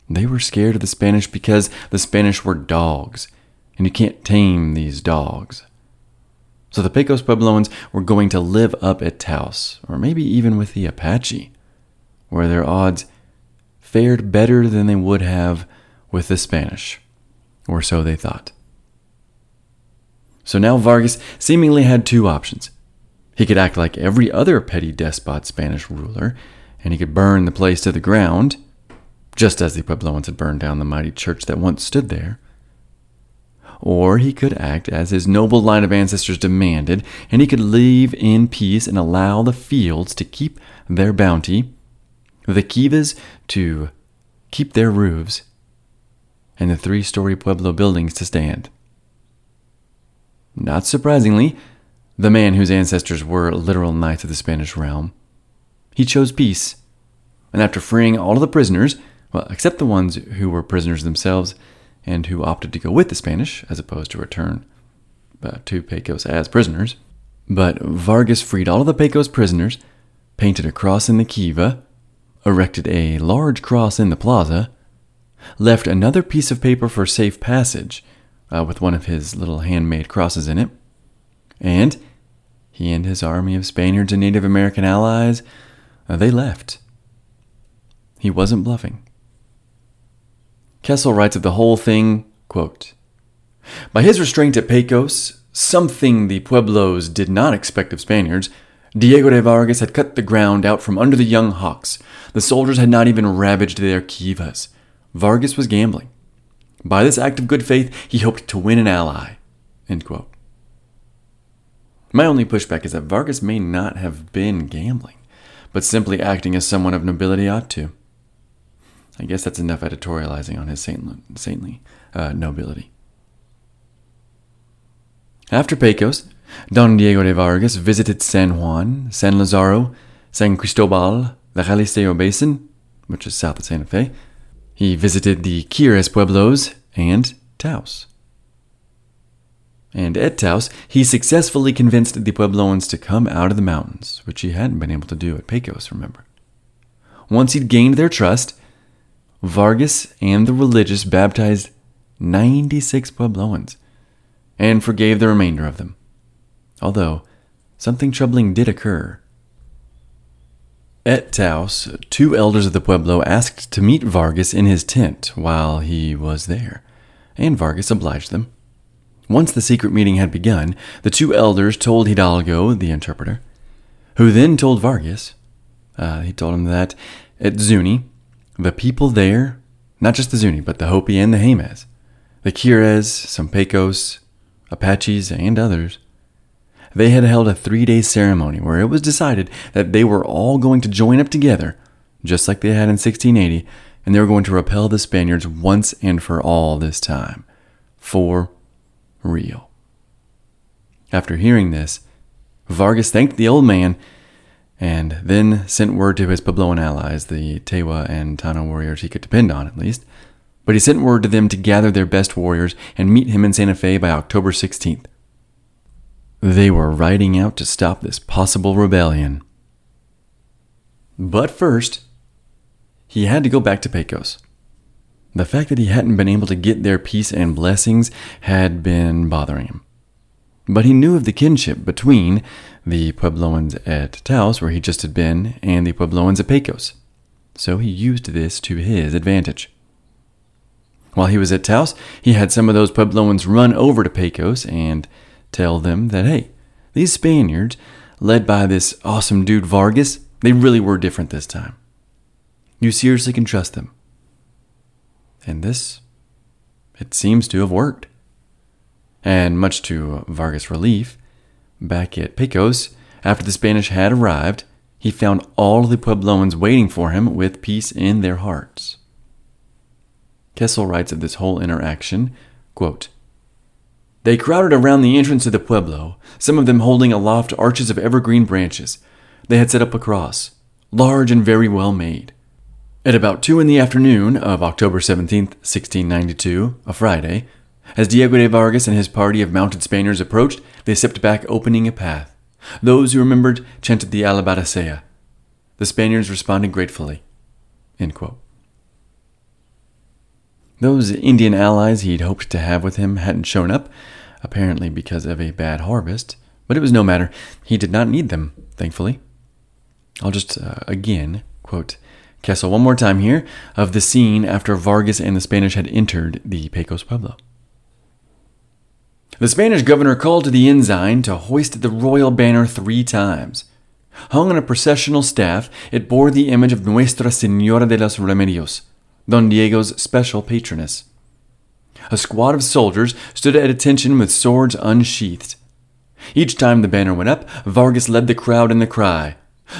Speaker 1: They were scared of the Spanish because the Spanish were dogs, and you can't tame these dogs. So the Pecos Puebloans were going to live up at Taos, or maybe even with the Apache, where their odds fared better than they would have with the Spanish, or so they thought. So now Vargas seemingly had two options He could act like every other petty despot Spanish ruler, and he could burn the place to the ground, just as the Puebloans had burned down the mighty church that once stood there. Or he could act as his noble line of ancestors demanded, and he could live in peace and allow the fields to keep their bounty, the kivas to keep their roofs, and the three story Pueblo buildings to stand. Not surprisingly, the man whose ancestors were literal knights of the Spanish realm, he chose peace, and after freeing all of the prisoners, well, except the ones who were prisoners themselves and who opted to go with the Spanish as opposed to return uh, to Pecos as prisoners, but Vargas freed all of the Pecos prisoners, painted a cross in the kiva, erected a large cross in the plaza, left another piece of paper for safe passage uh, with one of his little handmade crosses in it, and he and his army of Spaniards and Native American allies, uh, they left. He wasn't bluffing. Kessel writes of the whole thing, quote, By his restraint at Pecos, something the Pueblos did not expect of Spaniards, Diego de Vargas had cut the ground out from under the young hawks. The soldiers had not even ravaged their kivas. Vargas was gambling. By this act of good faith, he hoped to win an ally. My only pushback is that Vargas may not have been gambling, but simply acting as someone of nobility ought to. I guess that's enough editorializing on his saintly, uh, nobility. After Pecos, Don Diego de Vargas visited San Juan, San Lazaro, San Cristobal, the Galisteo Basin, which is south of Santa Fe. He visited the Keres Pueblos and Taos. And at Taos, he successfully convinced the Puebloans to come out of the mountains, which he hadn't been able to do at Pecos, remember. Once he'd gained their trust, Vargas and the religious baptized 96 Puebloans and forgave the remainder of them. Although, something troubling did occur. At Taos, two elders of the Pueblo asked to meet Vargas in his tent while he was there, and Vargas obliged them. Once the secret meeting had begun, the two elders told Hidalgo, the interpreter, who then told Vargas, uh, he told him that at Zuni, the people there, not just the Zuni, but the Hopi and the Jemez, the Keres, some Pecos, Apaches, and others, they had held a three day ceremony where it was decided that they were all going to join up together, just like they had in 1680, and they were going to repel the Spaniards once and for all this time. For real. After hearing this, Vargas thanked the old man and then sent word to his Puebloan allies, the Tewa and Tano warriors he could depend on at least. But he sent word to them to gather their best warriors and meet him in Santa Fe by October 16th. They were riding out to stop this possible rebellion. But first, he had to go back to Pecos. The fact that he hadn't been able to get their peace and blessings had been bothering him. But he knew of the kinship between the Puebloans at Taos, where he just had been, and the Puebloans at Pecos. So he used this to his advantage. While he was at Taos, he had some of those Puebloans run over to Pecos and tell them that, hey, these Spaniards, led by this awesome dude Vargas, they really were different this time. You seriously can trust them. And this, it seems to have worked. And much to Vargas' relief, back at Pecos, after the Spanish had arrived, he found all the Puebloans waiting for him with peace in their hearts. Kessel writes of this whole interaction quote, they crowded around the entrance of the pueblo, some of them holding aloft arches of evergreen branches. They had set up a cross, large and very well made. At about two in the afternoon of October 17th, 1692, a Friday, as Diego de Vargas and his party of mounted Spaniards approached, they stepped back, opening a path. Those who remembered chanted the Alabado sea. The Spaniards responded gratefully. Those Indian allies he'd hoped to have with him hadn't shown up, apparently because of a bad harvest, but it was no matter. He did not need them, thankfully. I'll just uh, again quote Kessel one more time here of the scene after Vargas and the Spanish had entered the Pecos Pueblo. The Spanish governor called to the ensign to hoist the royal banner three times. Hung on a processional staff, it bore the image of Nuestra Senora de los Remedios, Don Diego's special patroness. A squad of soldiers stood at attention with swords unsheathed. Each time the banner went up, Vargas led the crowd in the cry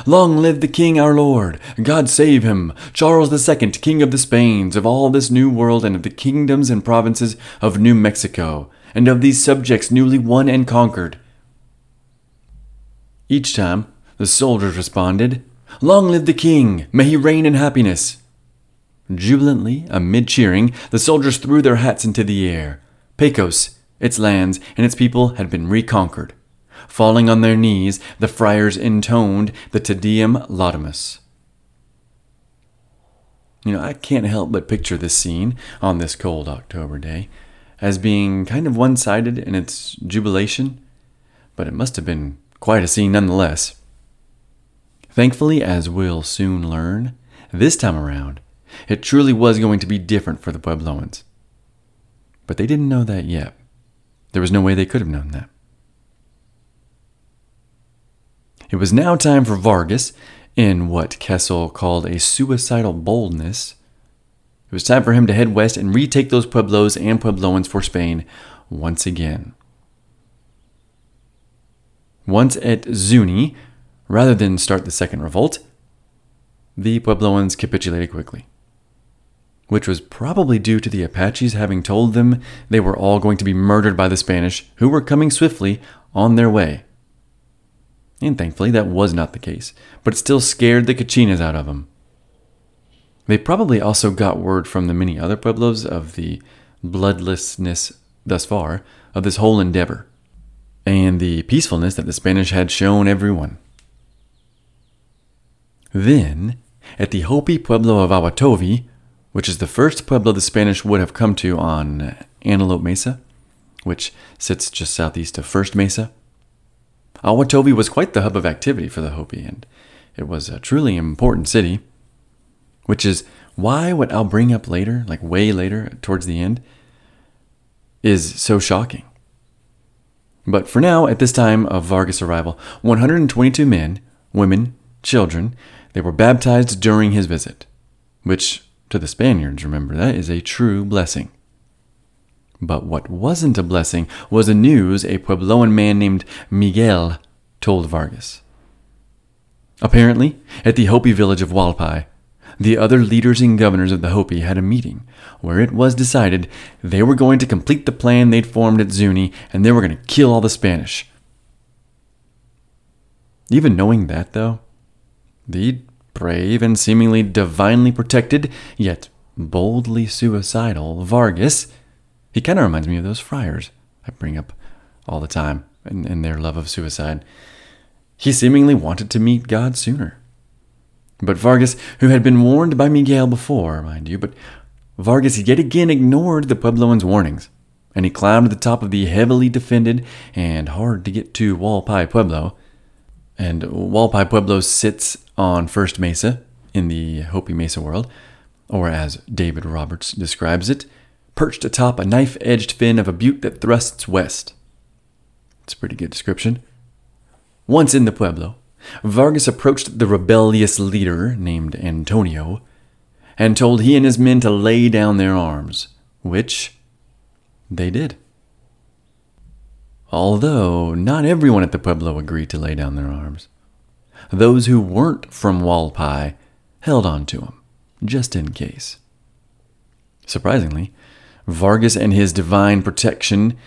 Speaker 1: Long live the King our Lord! God save him! Charles II, King of the Spains, of all this new world, and of the kingdoms and provinces of New Mexico, and of these subjects newly won and conquered. Each time, the soldiers responded, Long live the King! May he reign in happiness! Jubilantly, amid cheering, the soldiers threw their hats into the air. Pecos, its lands, and its people had been reconquered. Falling on their knees, the friars intoned the Te Deum Laudamus. You know, I can't help but picture this scene on this cold October day as being kind of one sided in its jubilation, but it must have been quite a scene nonetheless. Thankfully, as we'll soon learn, this time around, it truly was going to be different for the Puebloans. But they didn't know that yet. There was no way they could have known that. It was now time for Vargas, in what Kessel called a suicidal boldness. It was time for him to head west and retake those pueblos and puebloans for Spain once again. Once at Zuni, rather than start the second revolt, the Puebloans capitulated quickly, which was probably due to the Apaches having told them they were all going to be murdered by the Spanish, who were coming swiftly on their way. And thankfully, that was not the case, but it still scared the Kachinas out of them. They probably also got word from the many other pueblos of the bloodlessness thus far of this whole endeavor, and the peacefulness that the Spanish had shown everyone. Then, at the Hopi pueblo of Awatovi, which is the first pueblo the Spanish would have come to on Antelope Mesa, which sits just southeast of First Mesa, Awatovi was quite the hub of activity for the Hopi, and it was a truly important city, which is why what I'll bring up later, like way later, towards the end, is so shocking. But for now, at this time of Vargas' arrival, 122 men, women, children, they were baptized during his visit, which, to the Spaniards, remember, that is a true blessing. But what wasn't a blessing was the news a Puebloan man named Miguel told Vargas. Apparently, at the Hopi village of Walpi, the other leaders and governors of the Hopi had a meeting where it was decided they were going to complete the plan they'd formed at Zuni and they were going to kill all the Spanish. Even knowing that, though, the brave and seemingly divinely protected, yet boldly suicidal Vargas he kind of reminds me of those friars I bring up all the time and, in their love of suicide. He seemingly wanted to meet God sooner. But Vargas, who had been warned by Miguel before, mind you, but Vargas yet again ignored the Puebloans' warnings, and he climbed to the top of the heavily defended and hard to get to Walpi Pueblo. And Walpi Pueblo sits on First Mesa in the Hopi Mesa world, or as David Roberts describes it, perched atop a knife edged fin of a butte that thrusts west. It's a pretty good description. Once in the Pueblo, Vargas approached the rebellious leader named Antonio and told he and his men to lay down their arms, which they did. Although not everyone at the Pueblo agreed to lay down their arms. Those who weren't from Walpi held on to them, just in case. Surprisingly, Vargas and his divine protection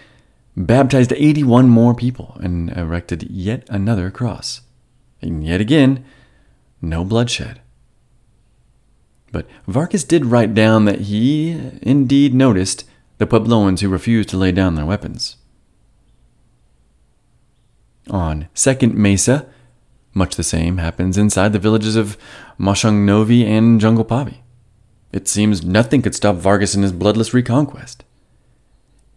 Speaker 1: baptized 81 more people and erected yet another cross. And yet again, no bloodshed. But Vargas did write down that he indeed noticed the Puebloans who refused to lay down their weapons. On Second Mesa, much the same happens inside the villages of Novi and Jungle it seems nothing could stop Vargas in his bloodless reconquest.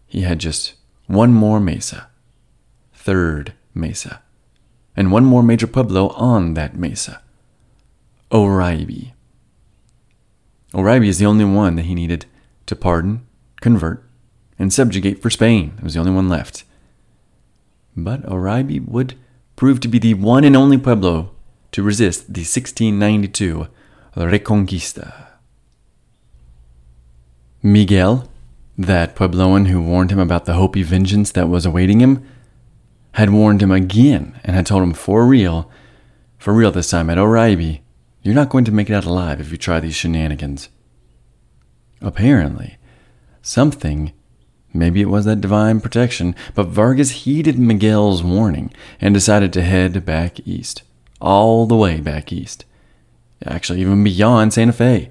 Speaker 1: He had just one more mesa, third mesa, and one more major pueblo on that mesa, Oraibi. Oraibi is the only one that he needed to pardon, convert, and subjugate for Spain. It was the only one left. But Oraibi would prove to be the one and only pueblo to resist the 1692 Reconquista. Miguel, that Puebloan who warned him about the Hopi vengeance that was awaiting him, had warned him again and had told him for real, for real this time at Oraibi, you're not going to make it out alive if you try these shenanigans. Apparently, something, maybe it was that divine protection, but Vargas heeded Miguel's warning and decided to head back east. All the way back east. Actually, even beyond Santa Fe.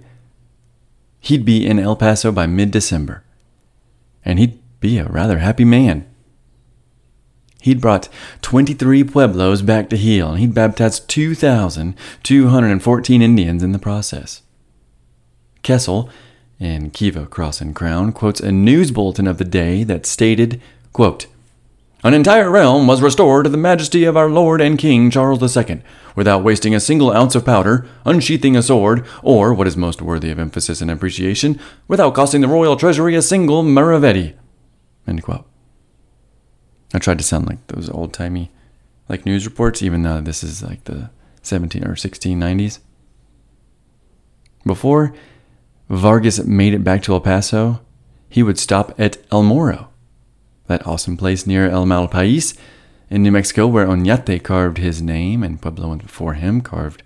Speaker 1: He'd be in El Paso by mid December. And he'd be a rather happy man. He'd brought 23 pueblos back to heel, and he'd baptized 2,214 Indians in the process. Kessel, in Kiva Cross and Crown, quotes a news bulletin of the day that stated, quote, An entire realm was restored to the majesty of our Lord and King Charles II, without wasting a single ounce of powder, unsheathing a sword, or, what is most worthy of emphasis and appreciation, without costing the royal treasury a single quote. I tried to sound like those old timey like news reports, even though this is like the 17 or 1690s. Before Vargas made it back to El Paso, he would stop at El Morro, that awesome place near El Malpais in New Mexico where Oñate carved his name and Puebloans before him carved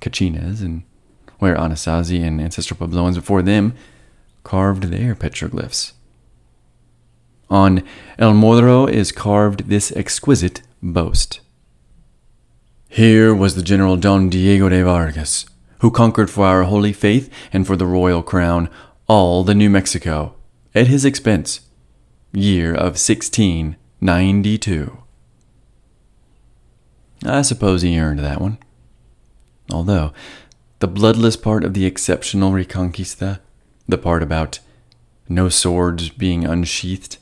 Speaker 1: Kachinas, and where Anasazi and ancestral Puebloans before them carved their petroglyphs. On El Morro is carved this exquisite boast. Here was the General Don Diego de Vargas, who conquered for our holy faith and for the royal crown all the New Mexico, at his expense, year of 1692. I suppose he earned that one. Although, the bloodless part of the exceptional Reconquista, the part about no swords being unsheathed,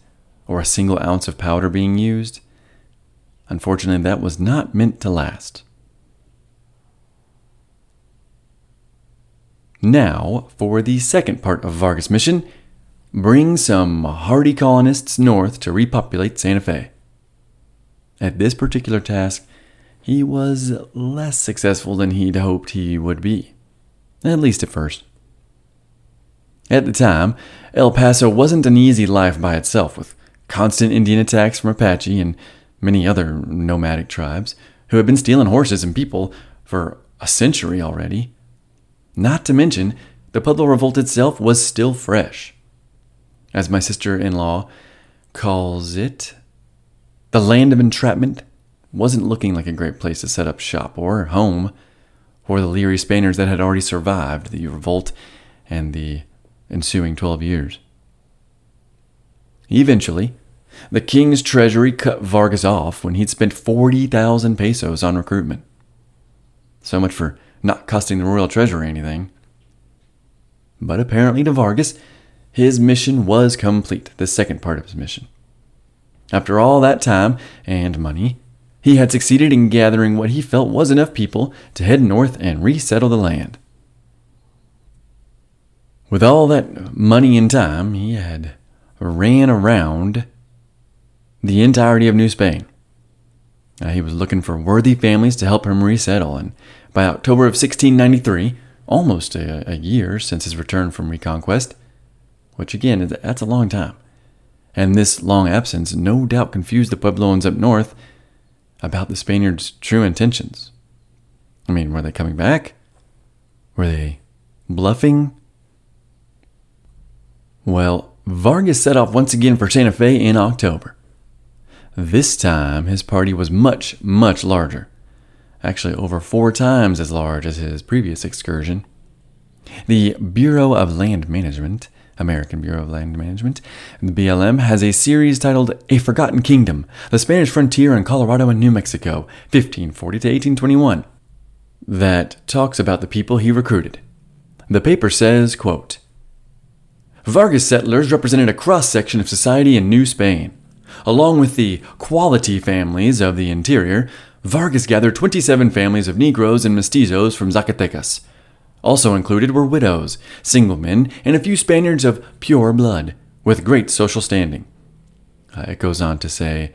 Speaker 1: or a single ounce of powder being used. Unfortunately, that was not meant to last. Now, for the second part of Vargas' mission bring some hardy colonists north to repopulate Santa Fe. At this particular task, he was less successful than he'd hoped he would be, at least at first. At the time, El Paso wasn't an easy life by itself, with constant Indian attacks from Apache and many other nomadic tribes who had been stealing horses and people for a century already. Not to mention, the Pueblo revolt itself was still fresh. As my sister in law calls it, the land of entrapment wasn't looking like a great place to set up shop or home for the leery Spaniards that had already survived the revolt and the ensuing 12 years. Eventually, the king's treasury cut Vargas off when he'd spent 40,000 pesos on recruitment. So much for not costing the royal treasury anything. But apparently to Vargas, his mission was complete, the second part of his mission. After all that time and money, he had succeeded in gathering what he felt was enough people to head north and resettle the land. With all that money and time, he had ran around the entirety of New Spain. Uh, he was looking for worthy families to help him resettle, and by October of 1693, almost a, a year since his return from reconquest, which again, that's a long time, and this long absence no doubt confused the Puebloans up north about the Spaniards' true intentions. I mean, were they coming back? Were they bluffing? Well, Vargas set off once again for Santa Fe in October. This time, his party was much, much larger. Actually, over four times as large as his previous excursion. The Bureau of Land Management, American Bureau of Land Management, the BLM, has a series titled A Forgotten Kingdom The Spanish Frontier in Colorado and New Mexico, 1540 to 1821, that talks about the people he recruited. The paper says, quote, Vargas settlers represented a cross section of society in New Spain. Along with the quality families of the interior, Vargas gathered 27 families of Negroes and mestizos from Zacatecas. Also included were widows, single men, and a few Spaniards of pure blood, with great social standing. Uh, it goes on to say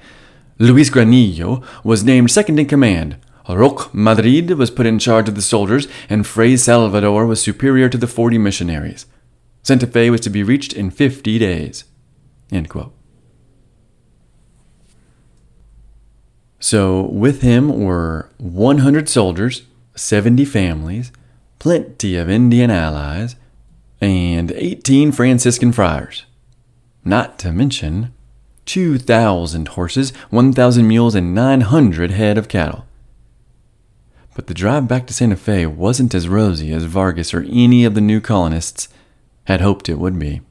Speaker 1: Luis Granillo was named second in command. Roque Madrid was put in charge of the soldiers, and Fray Salvador was superior to the 40 missionaries. Santa Fe was to be reached in 50 days. So, with him were 100 soldiers, 70 families, plenty of Indian allies, and 18 Franciscan friars. Not to mention 2,000 horses, 1,000 mules, and 900 head of cattle. But the drive back to Santa Fe wasn't as rosy as Vargas or any of the new colonists had hoped it would be.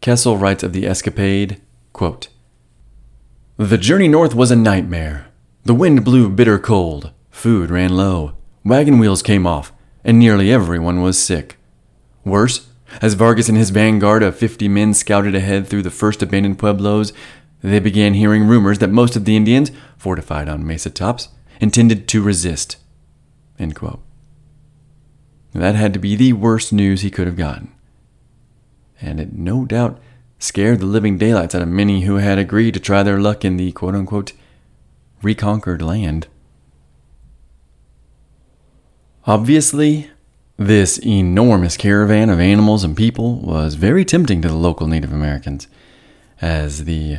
Speaker 1: Kessel writes of the escapade quote, The journey north was a nightmare. The wind blew bitter cold, food ran low, wagon wheels came off, and nearly everyone was sick. Worse, as Vargas and his vanguard of 50 men scouted ahead through the first abandoned pueblos, they began hearing rumors that most of the Indians, fortified on mesa tops, intended to resist. That had to be the worst news he could have gotten. And it no doubt scared the living daylights out of many who had agreed to try their luck in the quote unquote reconquered land. Obviously, this enormous caravan of animals and people was very tempting to the local Native Americans as the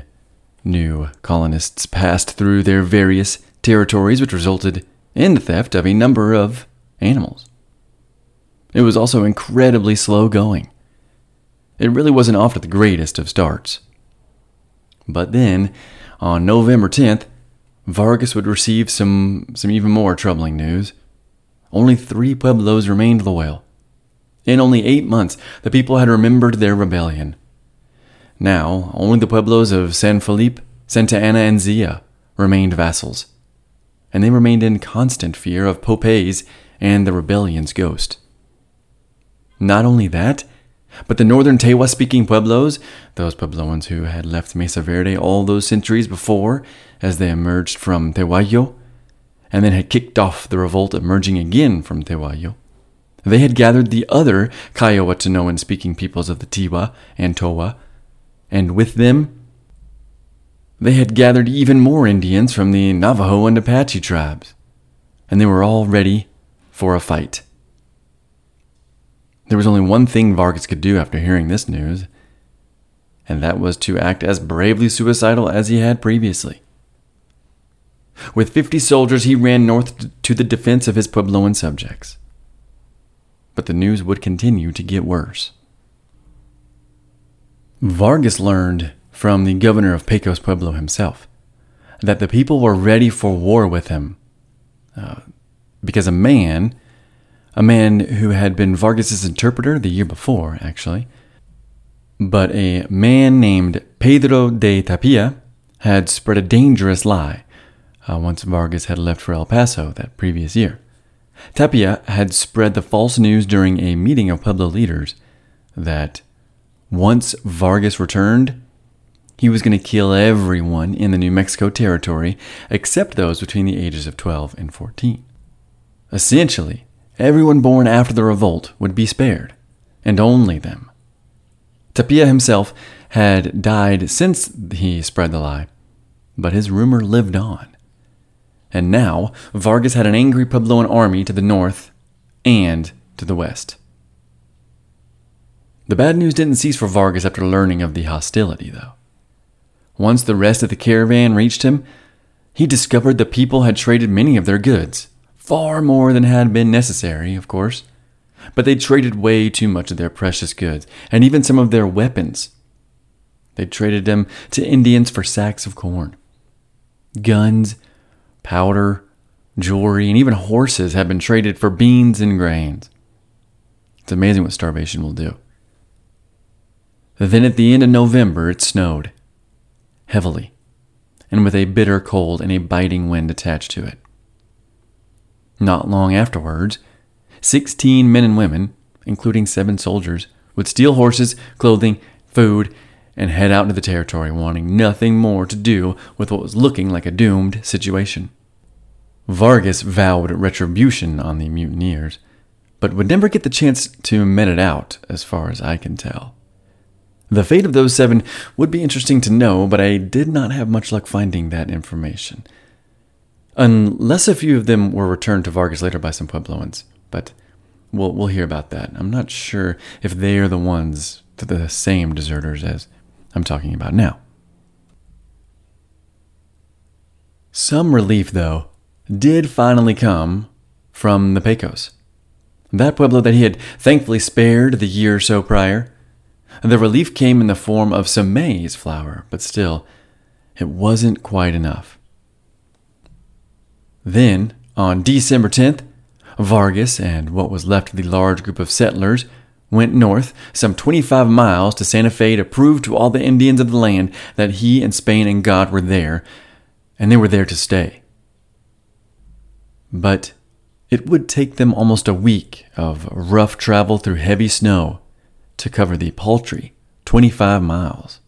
Speaker 1: new colonists passed through their various territories, which resulted in the theft of a number of animals. It was also incredibly slow going. It really wasn't off to the greatest of starts. But then, on November 10th, Vargas would receive some, some even more troubling news. Only three pueblos remained loyal. In only eight months, the people had remembered their rebellion. Now, only the pueblos of San Felipe, Santa Ana, and Zia remained vassals, and they remained in constant fear of Popay's and the rebellion's ghost. Not only that, but the northern Tewa speaking Pueblos, those Puebloans who had left Mesa Verde all those centuries before as they emerged from Tehuayo, and then had kicked off the revolt emerging again from Tehuayo. They had gathered the other Kiowa speaking peoples of the Tiwa and Towa, and with them, they had gathered even more Indians from the Navajo and Apache tribes, and they were all ready for a fight. There was only one thing Vargas could do after hearing this news, and that was to act as bravely suicidal as he had previously. With 50 soldiers, he ran north to the defense of his Puebloan subjects. But the news would continue to get worse. Vargas learned from the governor of Pecos Pueblo himself that the people were ready for war with him uh, because a man, a man who had been Vargas's interpreter the year before, actually, but a man named Pedro de Tapia had spread a dangerous lie uh, once Vargas had left for El Paso that previous year. Tapia had spread the false news during a meeting of Pueblo leaders that once Vargas returned, he was going to kill everyone in the New Mexico territory except those between the ages of 12 and 14. Essentially, everyone born after the revolt would be spared, and only them. Tapia himself had died since he spread the lie, but his rumor lived on. And now, Vargas had an angry Puebloan army to the north and to the west. The bad news didn't cease for Vargas after learning of the hostility, though. Once the rest of the caravan reached him, he discovered the people had traded many of their goods, far more than had been necessary, of course. But they traded way too much of their precious goods, and even some of their weapons. They traded them to Indians for sacks of corn. Guns powder, jewelry, and even horses have been traded for beans and grains. It's amazing what starvation will do. Then at the end of November, it snowed heavily and with a bitter cold and a biting wind attached to it. Not long afterwards, 16 men and women, including seven soldiers, would steal horses, clothing, food, and head out into the territory, wanting nothing more to do with what was looking like a doomed situation. Vargas vowed retribution on the mutineers, but would never get the chance to met it out, as far as I can tell. The fate of those seven would be interesting to know, but I did not have much luck finding that information. Unless a few of them were returned to Vargas later by some Puebloans, but we'll, we'll hear about that. I'm not sure if they are the ones, the same deserters as I'm talking about now. Some relief, though, did finally come from the Pecos. That pueblo that he had thankfully spared the year or so prior. The relief came in the form of some maize flour, but still, it wasn't quite enough. Then, on December 10th, Vargas and what was left of the large group of settlers went north some 25 miles to Santa Fe to prove to all the Indians of the land that he and Spain and God were there, and they were there to stay. But it would take them almost a week of rough travel through heavy snow to cover the paltry 25 miles.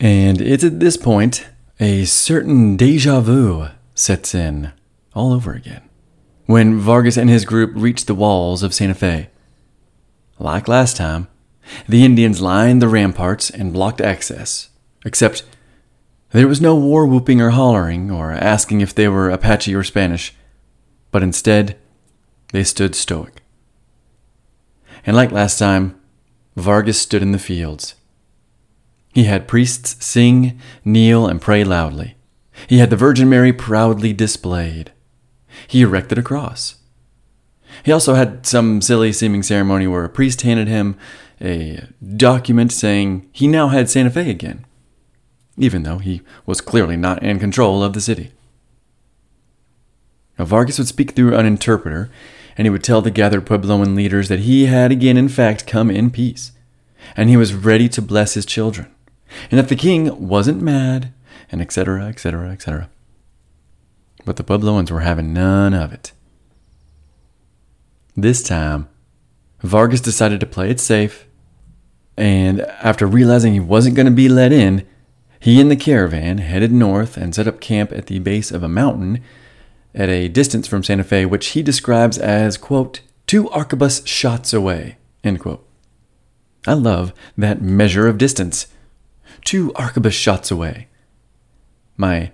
Speaker 1: And it's at this point a certain deja vu sets in all over again when Vargas and his group reached the walls of Santa Fe. Like last time, the Indians lined the ramparts and blocked access, except there was no war whooping or hollering or asking if they were Apache or Spanish but instead, they stood stoic. And like last time, Vargas stood in the fields. He had priests sing, kneel, and pray loudly. He had the Virgin Mary proudly displayed. He erected a cross. He also had some silly seeming ceremony where a priest handed him a document saying he now had Santa Fe again, even though he was clearly not in control of the city. Now, Vargas would speak through an interpreter, and he would tell the gathered Puebloan leaders that he had again, in fact, come in peace, and he was ready to bless his children, and that the king wasn't mad, and etc., etc., etc. But the Puebloans were having none of it. This time, Vargas decided to play it safe, and after realizing he wasn't going to be let in, he and the caravan headed north and set up camp at the base of a mountain at a distance from Santa Fe, which he describes as, quote, two arquebus shots away, end quote. I love that measure of distance. Two arquebus shots away. My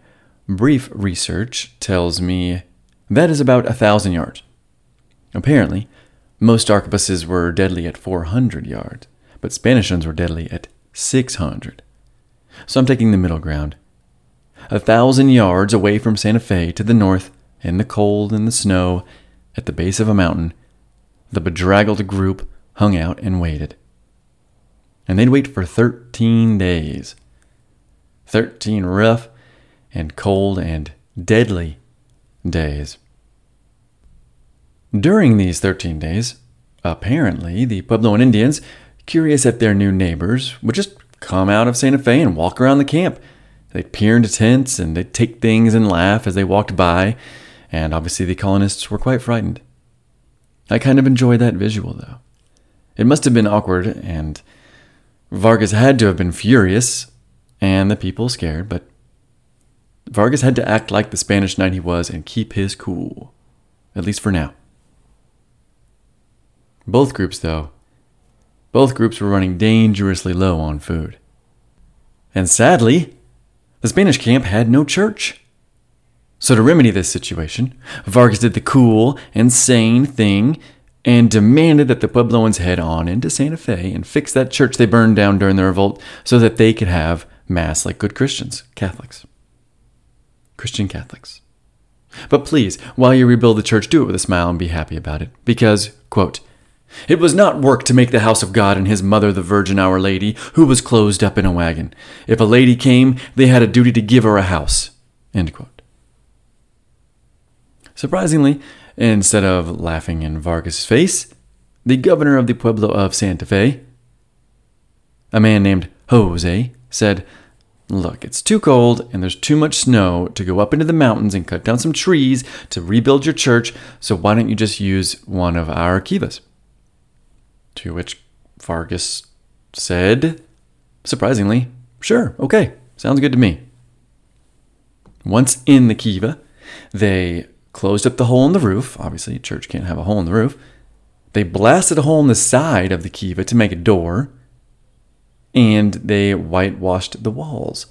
Speaker 1: brief research tells me that is about a thousand yards. Apparently, most arquebuses were deadly at 400 yards, but Spanish ones were deadly at 600. So I'm taking the middle ground. A thousand yards away from Santa Fe to the north in the cold and the snow, at the base of a mountain, the bedraggled group hung out and waited. And they'd wait for 13 days. 13 rough and cold and deadly days. During these 13 days, apparently, the Puebloan Indians, curious at their new neighbors, would just come out of Santa Fe and walk around the camp. They'd peer into tents and they'd take things and laugh as they walked by and obviously the colonists were quite frightened. I kind of enjoyed that visual, though. It must have been awkward, and Vargas had to have been furious, and the people scared, but Vargas had to act like the Spanish knight he was and keep his cool, at least for now. Both groups, though, both groups were running dangerously low on food. And sadly, the Spanish camp had no church. So, to remedy this situation, Vargas did the cool and sane thing and demanded that the Puebloans head on into Santa Fe and fix that church they burned down during the revolt so that they could have Mass like good Christians, Catholics. Christian Catholics. But please, while you rebuild the church, do it with a smile and be happy about it. Because, quote, it was not work to make the house of God and his mother the Virgin Our Lady, who was closed up in a wagon. If a lady came, they had a duty to give her a house. Surprisingly, instead of laughing in Vargas' face, the governor of the pueblo of Santa Fe, a man named Jose, said, Look, it's too cold and there's too much snow to go up into the mountains and cut down some trees to rebuild your church, so why don't you just use one of our kivas? To which Vargas said, surprisingly, Sure, okay, sounds good to me. Once in the kiva, they closed up the hole in the roof. Obviously, a church can't have a hole in the roof. They blasted a hole in the side of the kiva to make a door. and they whitewashed the walls,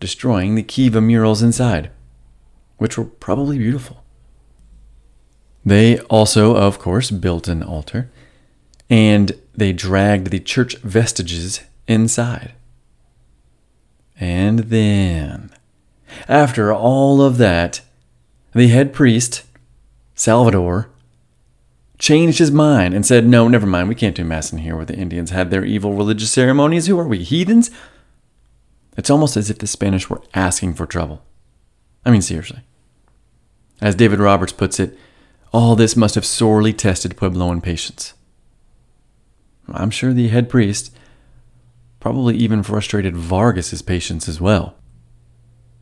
Speaker 1: destroying the kiva murals inside, which were probably beautiful. They also, of course, built an altar, and they dragged the church vestiges inside. And then, after all of that, the head priest, Salvador, changed his mind and said, No, never mind, we can't do Mass in here where the Indians had their evil religious ceremonies. Who are we, heathens? It's almost as if the Spanish were asking for trouble. I mean, seriously. As David Roberts puts it, all this must have sorely tested Puebloan patience. I'm sure the head priest probably even frustrated Vargas's patience as well.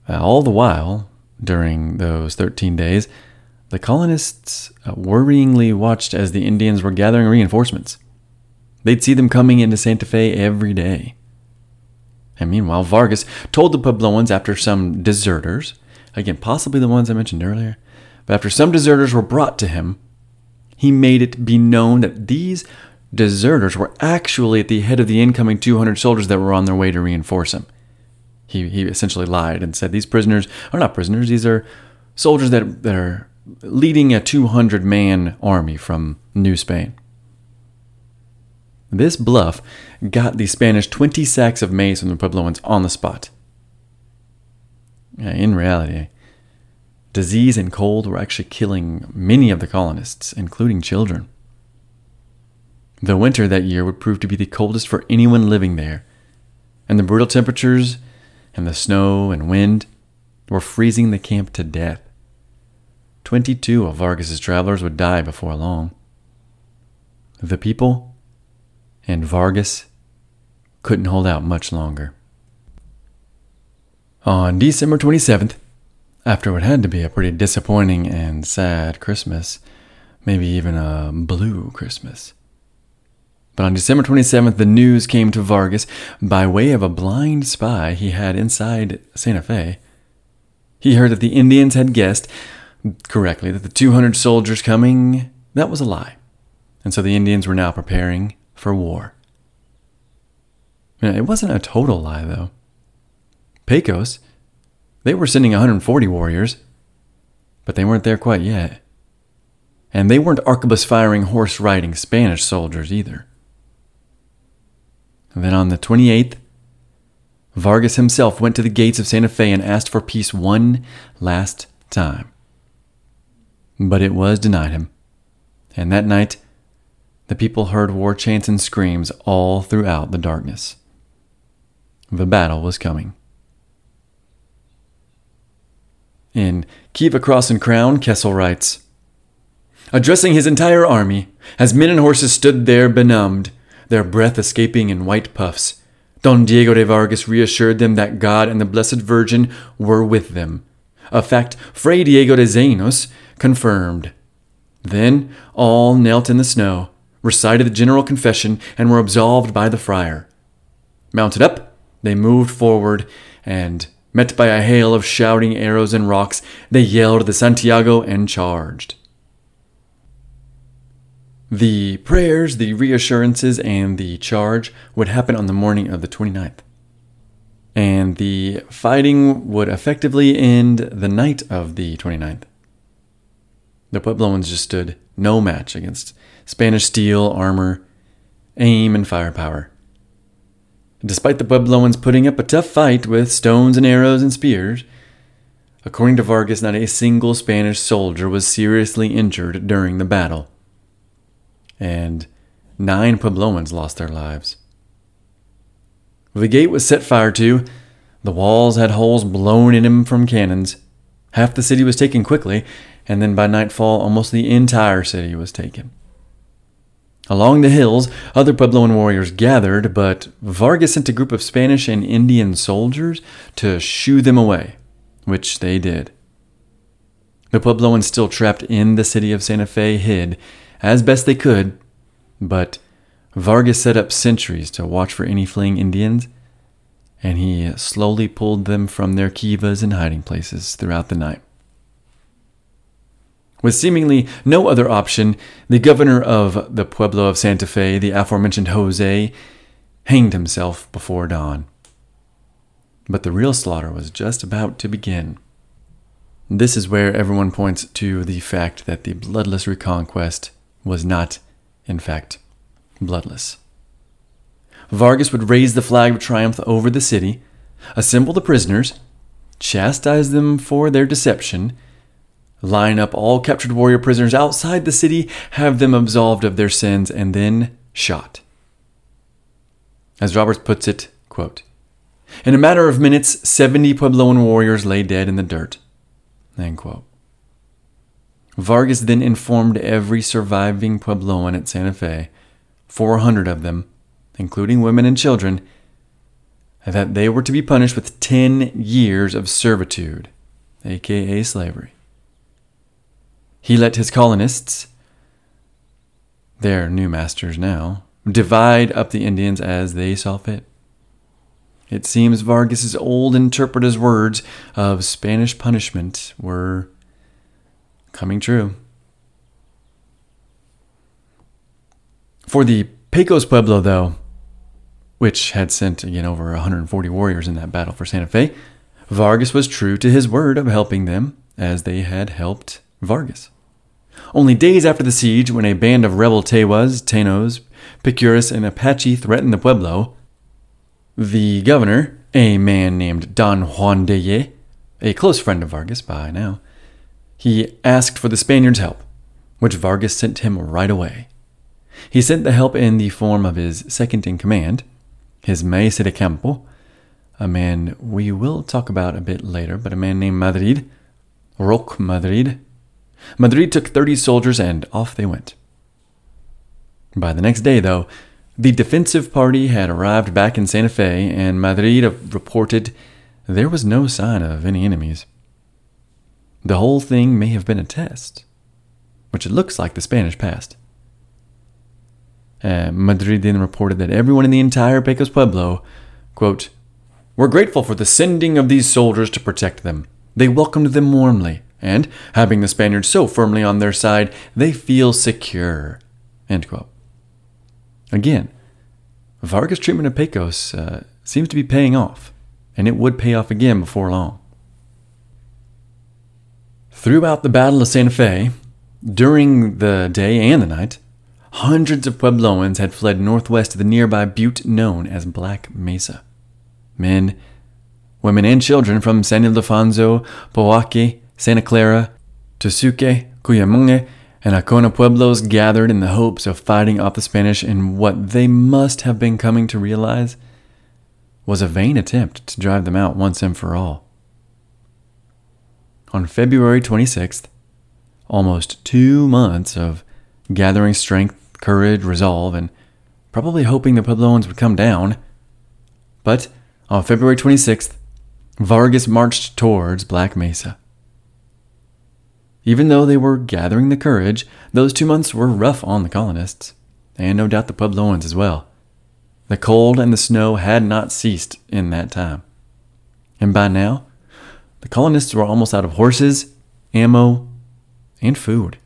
Speaker 1: All the while, during those 13 days, the colonists uh, worryingly watched as the Indians were gathering reinforcements. They'd see them coming into Santa Fe every day. And meanwhile, Vargas told the Puebloans after some deserters, again, possibly the ones I mentioned earlier, but after some deserters were brought to him, he made it be known that these deserters were actually at the head of the incoming 200 soldiers that were on their way to reinforce him. He, he essentially lied and said these prisoners are not prisoners, these are soldiers that, that are leading a 200 man army from New Spain. This bluff got the Spanish 20 sacks of maize from the Puebloans on the spot. In reality, disease and cold were actually killing many of the colonists, including children. The winter that year would prove to be the coldest for anyone living there, and the brutal temperatures and the snow and wind were freezing the camp to death. Twenty two of Vargas's travelers would die before long. The people and Vargas couldn't hold out much longer. On December 27th, after what had to be a pretty disappointing and sad Christmas, maybe even a blue Christmas, but on December 27th, the news came to Vargas by way of a blind spy he had inside Santa Fe. He heard that the Indians had guessed correctly that the 200 soldiers coming, that was a lie. And so the Indians were now preparing for war. It wasn't a total lie, though. Pecos, they were sending 140 warriors, but they weren't there quite yet. And they weren't arquebus firing, horse riding Spanish soldiers either. And then on the 28th, Vargas himself went to the gates of Santa Fe and asked for peace one last time. But it was denied him. And that night, the people heard war chants and screams all throughout the darkness. The battle was coming. In Kiva Cross and Crown, Kessel writes Addressing his entire army, as men and horses stood there benumbed, their breath escaping in white puffs. Don Diego de Vargas reassured them that God and the Blessed Virgin were with them, a fact Fray Diego de Zeinos confirmed. Then all knelt in the snow, recited the general confession, and were absolved by the friar. Mounted up, they moved forward, and, met by a hail of shouting arrows and rocks, they yelled the Santiago and charged. The prayers, the reassurances, and the charge would happen on the morning of the 29th. And the fighting would effectively end the night of the 29th. The Puebloans just stood no match against Spanish steel, armor, aim, and firepower. Despite the Puebloans putting up a tough fight with stones and arrows and spears, according to Vargas, not a single Spanish soldier was seriously injured during the battle and nine Puebloans lost their lives. The gate was set fire to, the walls had holes blown in them from cannons. Half the city was taken quickly, and then by nightfall, almost the entire city was taken. Along the hills, other Puebloan warriors gathered, but Vargas sent a group of Spanish and Indian soldiers to shoo them away, which they did. The Puebloans still trapped in the city of Santa Fe hid, as best they could, but Vargas set up sentries to watch for any fleeing Indians, and he slowly pulled them from their kivas and hiding places throughout the night. With seemingly no other option, the governor of the Pueblo of Santa Fe, the aforementioned Jose, hanged himself before dawn. But the real slaughter was just about to begin. This is where everyone points to the fact that the bloodless reconquest was not, in fact, bloodless. Vargas would raise the flag of triumph over the city, assemble the prisoners, chastise them for their deception, line up all captured warrior prisoners outside the city, have them absolved of their sins, and then shot. As Roberts puts it, quote, in a matter of minutes, 70 Puebloan warriors lay dead in the dirt. Vargas then informed every surviving Puebloan at Santa Fe, 400 of them, including women and children, that they were to be punished with 10 years of servitude, aka slavery. He let his colonists, their new masters now, divide up the Indians as they saw fit. It seems Vargas's old interpreter's words of Spanish punishment were coming true. For the Pecos Pueblo, though, which had sent again over 140 warriors in that battle for Santa Fe, Vargas was true to his word of helping them as they had helped Vargas. Only days after the siege, when a band of rebel Tewas, Tanos, Picuris, and Apache threatened the Pueblo, the governor, a man named Don Juan de Ye, a close friend of Vargas by now, he asked for the Spaniards' help, which Vargas sent him right away. He sent the help in the form of his second in command, his maese de campo, a man we will talk about a bit later, but a man named Madrid, Roque Madrid. Madrid took 30 soldiers and off they went. By the next day, though, the defensive party had arrived back in Santa Fe, and Madrid reported there was no sign of any enemies. The whole thing may have been a test, which it looks like the Spanish passed. Uh, Madrid then reported that everyone in the entire Pecos Pueblo, quote, were grateful for the sending of these soldiers to protect them. They welcomed them warmly, and, having the Spaniards so firmly on their side, they feel secure. Again, Vargas' treatment of Pecos uh, seems to be paying off, and it would pay off again before long. Throughout the Battle of Santa Fe, during the day and the night, hundreds of Puebloans had fled northwest to the nearby butte known as Black Mesa. Men, women, and children from San Ildefonso, Pojoaque, Santa Clara, Tesuque, Cuyamungue, and Jacona pueblos gathered in the hopes of fighting off the Spanish in what they must have been coming to realize was a vain attempt to drive them out once and for all. On February 26th, almost two months of gathering strength, courage, resolve, and probably hoping the Puebloans would come down, but on February 26th, Vargas marched towards Black Mesa. Even though they were gathering the courage, those two months were rough on the colonists, and no doubt the Puebloans as well. The cold and the snow had not ceased in that time. And by now, the colonists were almost out of horses, ammo, and food.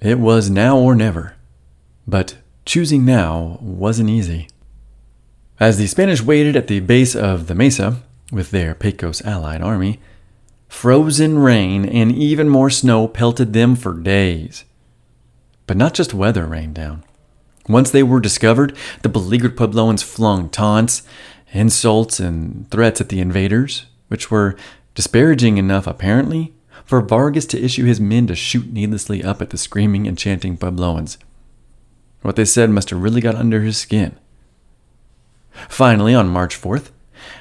Speaker 1: It was now or never, but choosing now wasn't easy. As the Spanish waited at the base of the mesa with their Pecos allied army, Frozen rain and even more snow pelted them for days. But not just weather rained down. Once they were discovered, the beleaguered Puebloans flung taunts, insults, and threats at the invaders, which were disparaging enough, apparently, for Vargas to issue his men to shoot needlessly up at the screaming and chanting Puebloans. What they said must have really got under his skin. Finally, on March 4th,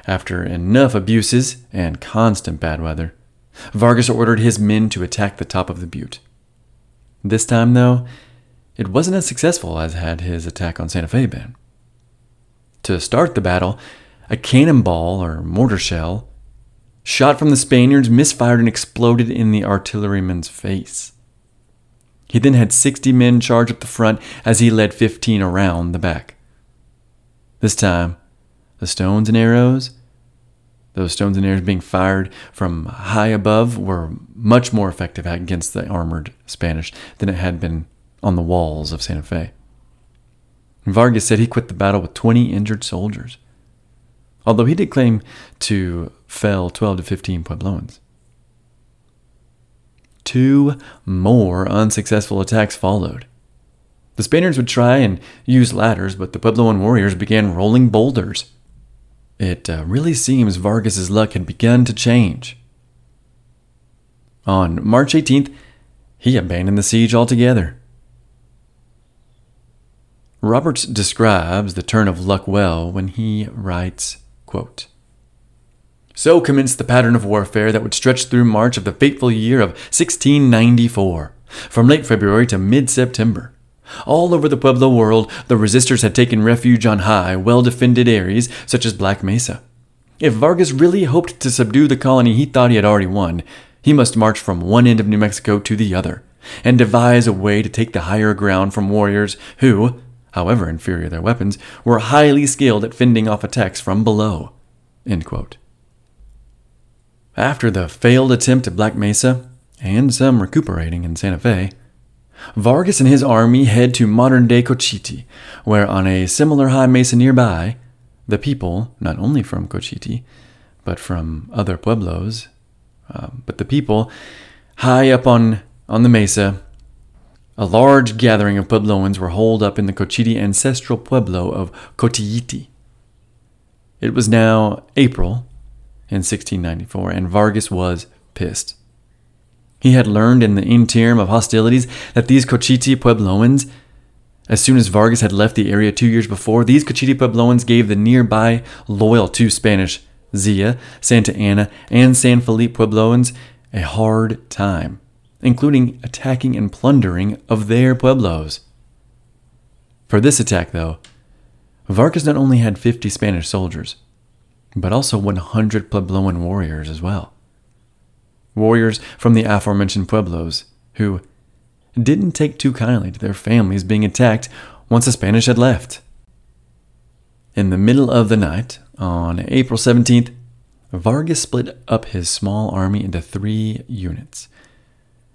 Speaker 1: after enough abuses and constant bad weather, Vargas ordered his men to attack the top of the butte. This time, though, it wasn't as successful as had his attack on Santa Fe been. To start the battle, a cannonball or mortar shell shot from the Spaniards misfired and exploded in the artilleryman's face. He then had 60 men charge up the front as he led 15 around the back. This time, the stones and arrows those stones and arrows being fired from high above were much more effective against the armored Spanish than it had been on the walls of Santa Fe. Vargas said he quit the battle with 20 injured soldiers, although he did claim to fell 12 to 15 Puebloans. Two more unsuccessful attacks followed. The Spaniards would try and use ladders, but the Puebloan warriors began rolling boulders. It uh, really seems Vargas's luck had begun to change. On March 18th, he abandoned the siege altogether. Roberts describes the turn of luck well when he writes, quote, So commenced the pattern of warfare that would stretch through March of the fateful year of 1694, from late February to mid September. All over the Pueblo world, the resistors had taken refuge on high, well defended areas such as Black Mesa. If Vargas really hoped to subdue the colony he thought he had already won, he must march from one end of New Mexico to the other, and devise a way to take the higher ground from warriors who, however inferior their weapons, were highly skilled at fending off attacks from below. After the failed attempt at Black Mesa, and some recuperating in Santa Fe, Vargas and his army head to modern day Cochiti, where on a similar high mesa nearby, the people, not only from Cochiti, but from other pueblos, uh, but the people high up on, on the mesa, a large gathering of Puebloans were holed up in the Cochiti ancestral pueblo of Cotilliti. It was now April in 1694, and Vargas was pissed. He had learned in the interim of hostilities that these Cochiti Puebloans, as soon as Vargas had left the area two years before, these Cochiti Puebloans gave the nearby loyal to Spanish Zia, Santa Ana, and San Felipe Puebloans a hard time, including attacking and plundering of their pueblos. For this attack, though, Vargas not only had 50 Spanish soldiers, but also 100 Puebloan warriors as well warriors from the aforementioned pueblos, who didn't take too kindly to their families being attacked once the Spanish had left. In the middle of the night, on April 17th, Vargas split up his small army into three units,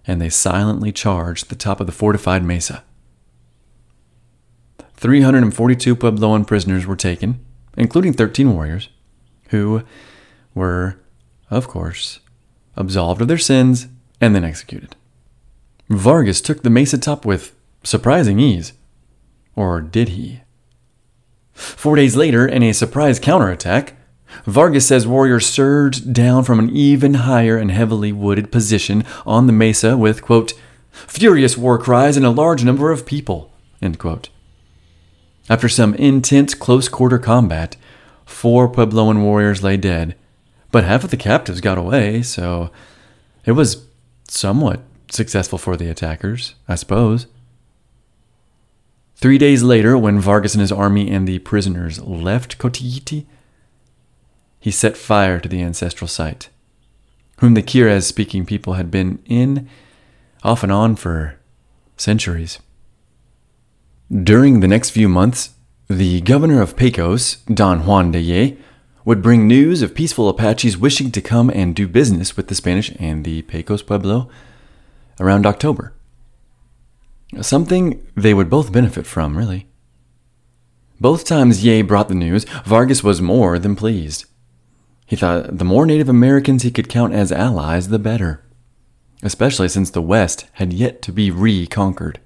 Speaker 1: and they silently charged the top of the fortified mesa. 342 Puebloan prisoners were taken, including 13 warriors, who were, of course, absolved of their sins, and then executed. Vargas took the mesa top with surprising ease. Or did he? Four days later, in a surprise counterattack, Vargas says warriors surged down from an even higher and heavily wooded position on the mesa with, quote, furious war cries and a large number of people, After some intense close quarter combat, four Puebloan warriors lay dead, but half of the captives got away, so it was somewhat successful for the attackers, I suppose. Three days later, when Vargas and his army and the prisoners left Cotilliti, he set fire to the ancestral site, whom the Keres speaking people had been in off and on for centuries. During the next few months, the governor of Pecos, Don Juan de Ye, would bring news of peaceful Apaches wishing to come and do business with the Spanish and the Pecos Pueblo around October. Something they would both benefit from, really. Both times Ye brought the news, Vargas was more than pleased. He thought the more Native Americans he could count as allies, the better, especially since the West had yet to be reconquered.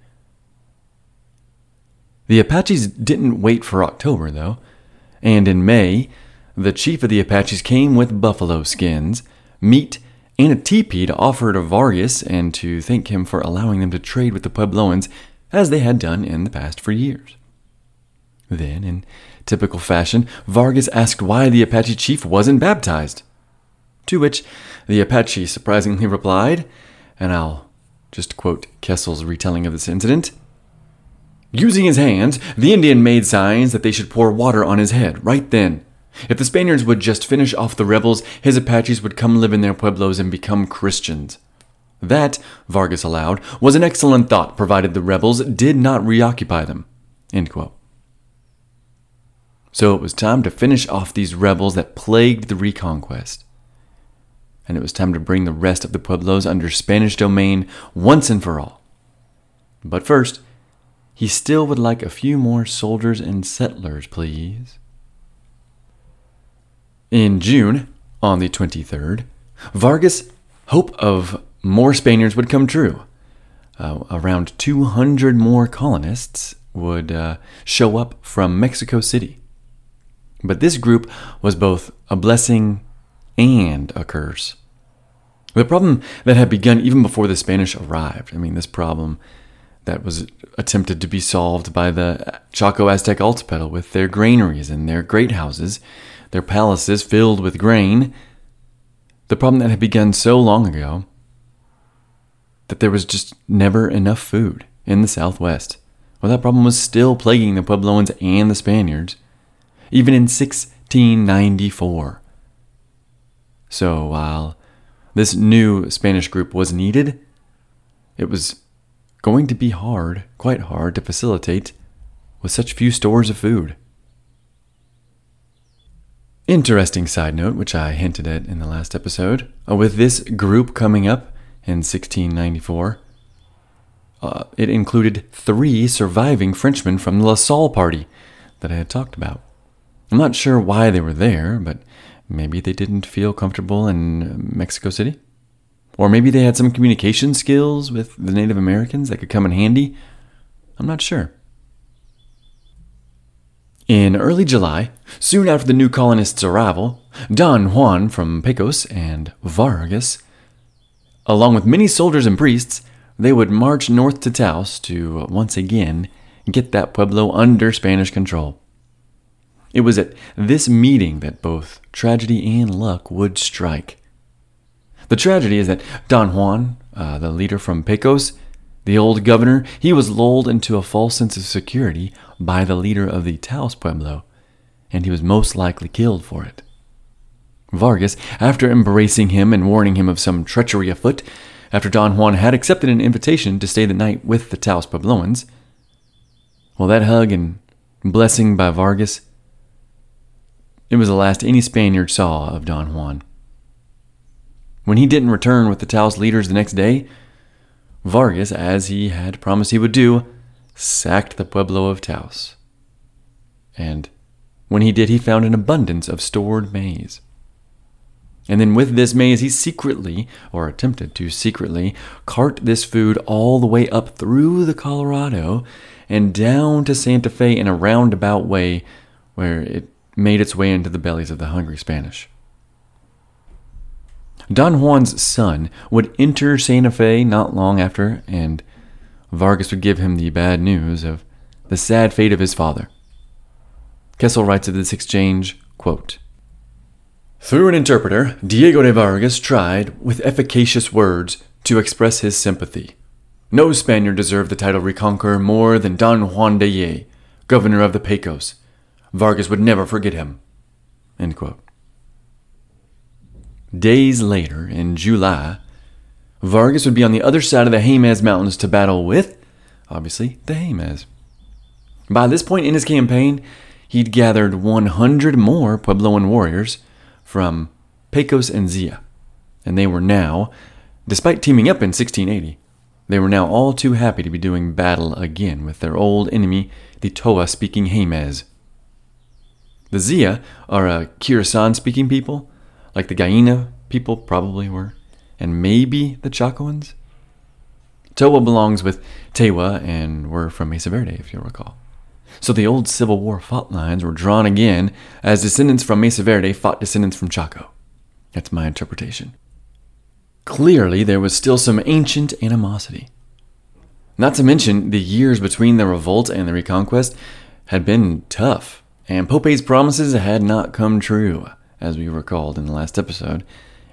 Speaker 1: The Apaches didn't wait for October, though, and in May, the chief of the Apaches came with buffalo skins, meat, and a teepee to offer to Vargas and to thank him for allowing them to trade with the Puebloans as they had done in the past for years. Then, in typical fashion, Vargas asked why the Apache chief wasn't baptized. To which the Apache surprisingly replied, and I'll just quote Kessel's retelling of this incident. Using his hands, the Indian made signs that they should pour water on his head right then. If the Spaniards would just finish off the rebels, his Apaches would come live in their pueblos and become Christians. That, Vargas allowed, was an excellent thought, provided the rebels did not reoccupy them. So it was time to finish off these rebels that plagued the reconquest. And it was time to bring the rest of the pueblos under Spanish domain once and for all. But first, he still would like a few more soldiers and settlers, please. In June, on the 23rd, Vargas' hope of more Spaniards would come true. Uh, around 200 more colonists would uh, show up from Mexico City. But this group was both a blessing and a curse. The problem that had begun even before the Spanish arrived, I mean, this problem that was attempted to be solved by the Chaco Aztec Altepetl with their granaries and their great houses, their palaces filled with grain. The problem that had begun so long ago that there was just never enough food in the Southwest. Well, that problem was still plaguing the Puebloans and the Spaniards, even in 1694. So while this new Spanish group was needed, it was going to be hard, quite hard, to facilitate with such few stores of food. Interesting side note, which I hinted at in the last episode, uh, with this group coming up in 1694, uh, it included three surviving Frenchmen from the La Salle party that I had talked about. I'm not sure why they were there, but maybe they didn't feel comfortable in Mexico City. Or maybe they had some communication skills with the Native Americans that could come in handy. I'm not sure. In early July, soon after the new colonists' arrival, Don Juan from Pecos and Vargas, along with many soldiers and priests, they would march north to Taos to once again get that pueblo under Spanish control. It was at this meeting that both tragedy and luck would strike. The tragedy is that Don Juan, uh, the leader from Pecos, the old governor, he was lulled into a false sense of security by the leader of the Taos Pueblo, and he was most likely killed for it. Vargas, after embracing him and warning him of some treachery afoot, after Don Juan had accepted an invitation to stay the night with the Taos Puebloans, well, that hug and blessing by Vargas, it was the last any Spaniard saw of Don Juan. When he didn't return with the Taos leaders the next day, Vargas, as he had promised he would do, sacked the pueblo of Taos. And when he did, he found an abundance of stored maize. And then with this maize, he secretly, or attempted to secretly, cart this food all the way up through the Colorado and down to Santa Fe in a roundabout way where it made its way into the bellies of the hungry Spanish. Don Juan's son would enter Santa Fe not long after, and Vargas would give him the bad news of the sad fate of his father. Kessel writes of this exchange, quote, Through an interpreter, Diego de Vargas tried, with efficacious words, to express his sympathy. No Spaniard deserved the title Reconqueror more than Don Juan de Ye, governor of the Pecos. Vargas would never forget him. Days later, in July, Vargas would be on the other side of the Jemez Mountains to battle with, obviously, the Jemez. By this point in his campaign, he'd gathered 100 more Puebloan warriors from Pecos and Zia, and they were now, despite teaming up in 1680, they were now all too happy to be doing battle again with their old enemy, the Towa speaking Jemez. The Zia are uh, a Keresan speaking people like the Guyana people probably were, and maybe the Chacoans. Towa belongs with Tewa and were from Mesa Verde, if you'll recall. So the old Civil War fault lines were drawn again as descendants from Mesa Verde fought descendants from Chaco. That's my interpretation. Clearly, there was still some ancient animosity. Not to mention, the years between the revolt and the reconquest had been tough, and Pope's promises had not come true as we recalled in the last episode,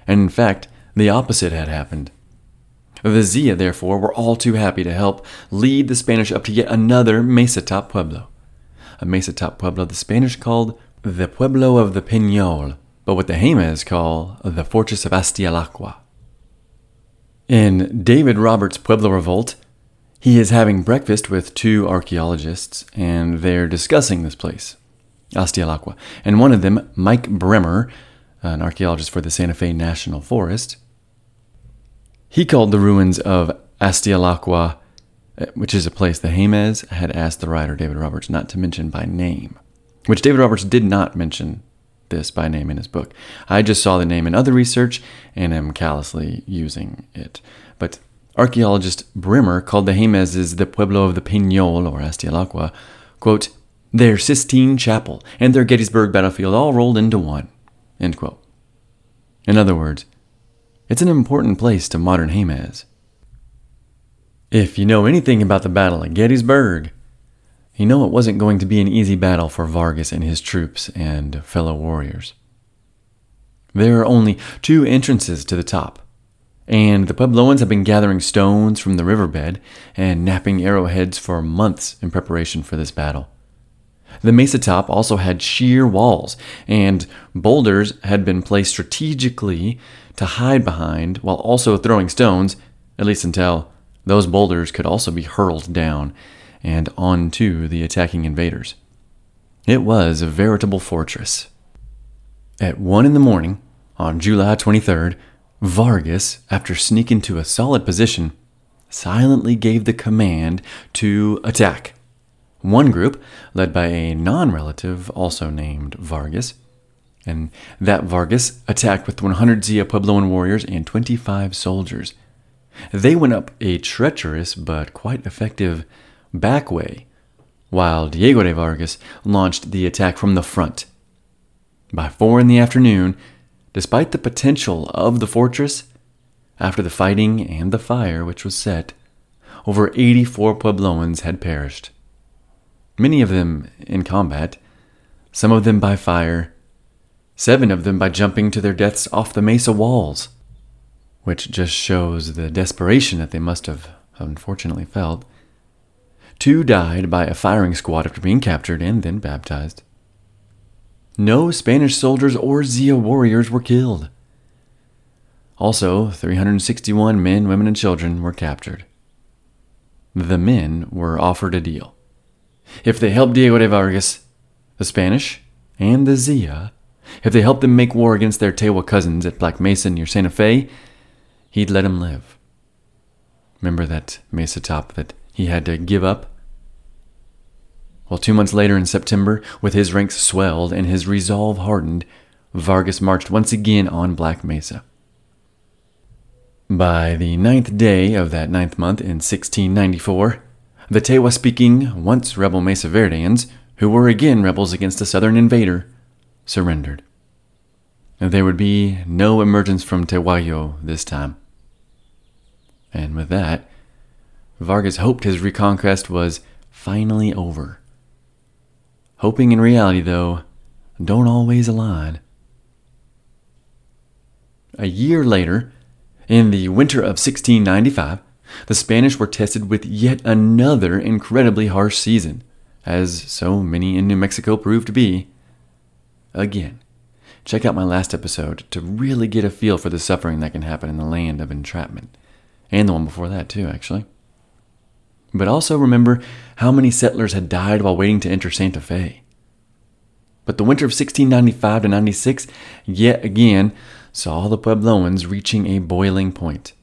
Speaker 1: and in fact, the opposite had happened. The Zia, therefore, were all too happy to help lead the Spanish up to yet another Mesa Top Pueblo. A Mesa Top Pueblo the Spanish called the Pueblo of the Peñol, but what the Jemez call the Fortress of Astialakwa. In David Roberts' Pueblo Revolt, he is having breakfast with two archaeologists, and they're discussing this place. Astialakwa. And one of them, Mike Bremer, an archaeologist for the Santa Fe National Forest, he called the ruins of Astialakwa uh, which is a place the Jemez had asked the writer David Roberts not to mention by name, which David Roberts did not mention this by name in his book. I just saw the name in other research and am callously using it. But archaeologist Bremer called the Jemezes the Pueblo of the Peñol, or Astialakwa, quote, their Sistine Chapel and their Gettysburg battlefield all rolled into one. In other words, it's an important place to modern Jemez. If you know anything about the Battle of Gettysburg, you know it wasn't going to be an easy battle for Vargas and his troops and fellow warriors. There are only two entrances to the top, and the Puebloans have been gathering stones from the riverbed and napping arrowheads for months in preparation for this battle. The mesa top also had sheer walls, and boulders had been placed strategically to hide behind while also throwing stones, at least until those boulders could also be hurled down and onto the attacking invaders. It was a veritable fortress. At 1 in the morning, on July 23rd, Vargas, after sneaking to a solid position, silently gave the command to attack. One group, led by a non relative also named Vargas, and that Vargas attacked with 100 Zia Puebloan warriors and 25 soldiers. They went up a treacherous but quite effective back way, while Diego de Vargas launched the attack from the front. By four in the afternoon, despite the potential of the fortress, after the fighting and the fire which was set, over 84 Puebloans had perished. Many of them in combat, some of them by fire, seven of them by jumping to their deaths off the mesa walls, which just shows the desperation that they must have unfortunately felt. Two died by a firing squad after being captured and then baptized. No Spanish soldiers or Zia warriors were killed. Also, 361 men, women, and children were captured. The men were offered a deal. If they helped Diego de Vargas, the Spanish, and the Zia, if they helped them make war against their Tewa cousins at Black Mesa near Santa Fe, he'd let them live. Remember that Mesa top that he had to give up? Well, two months later in September, with his ranks swelled and his resolve hardened, Vargas marched once again on Black Mesa. By the ninth day of that ninth month in 1694, the Tewa speaking, once rebel Mesa Verdeans, who were again rebels against a southern invader, surrendered. There would be no emergence from Tehuayo this time. And with that, Vargas hoped his reconquest was finally over. Hoping and reality, though, don't always align. A year later, in the winter of 1695, the Spanish were tested with yet another incredibly harsh season, as so many in New Mexico proved to be. Again, check out my last episode to really get a feel for the suffering that can happen in the land of entrapment, and the one before that, too, actually. But also remember how many settlers had died while waiting to enter Santa Fe. But the winter of 1695 to 96 yet again saw the Puebloans reaching a boiling point.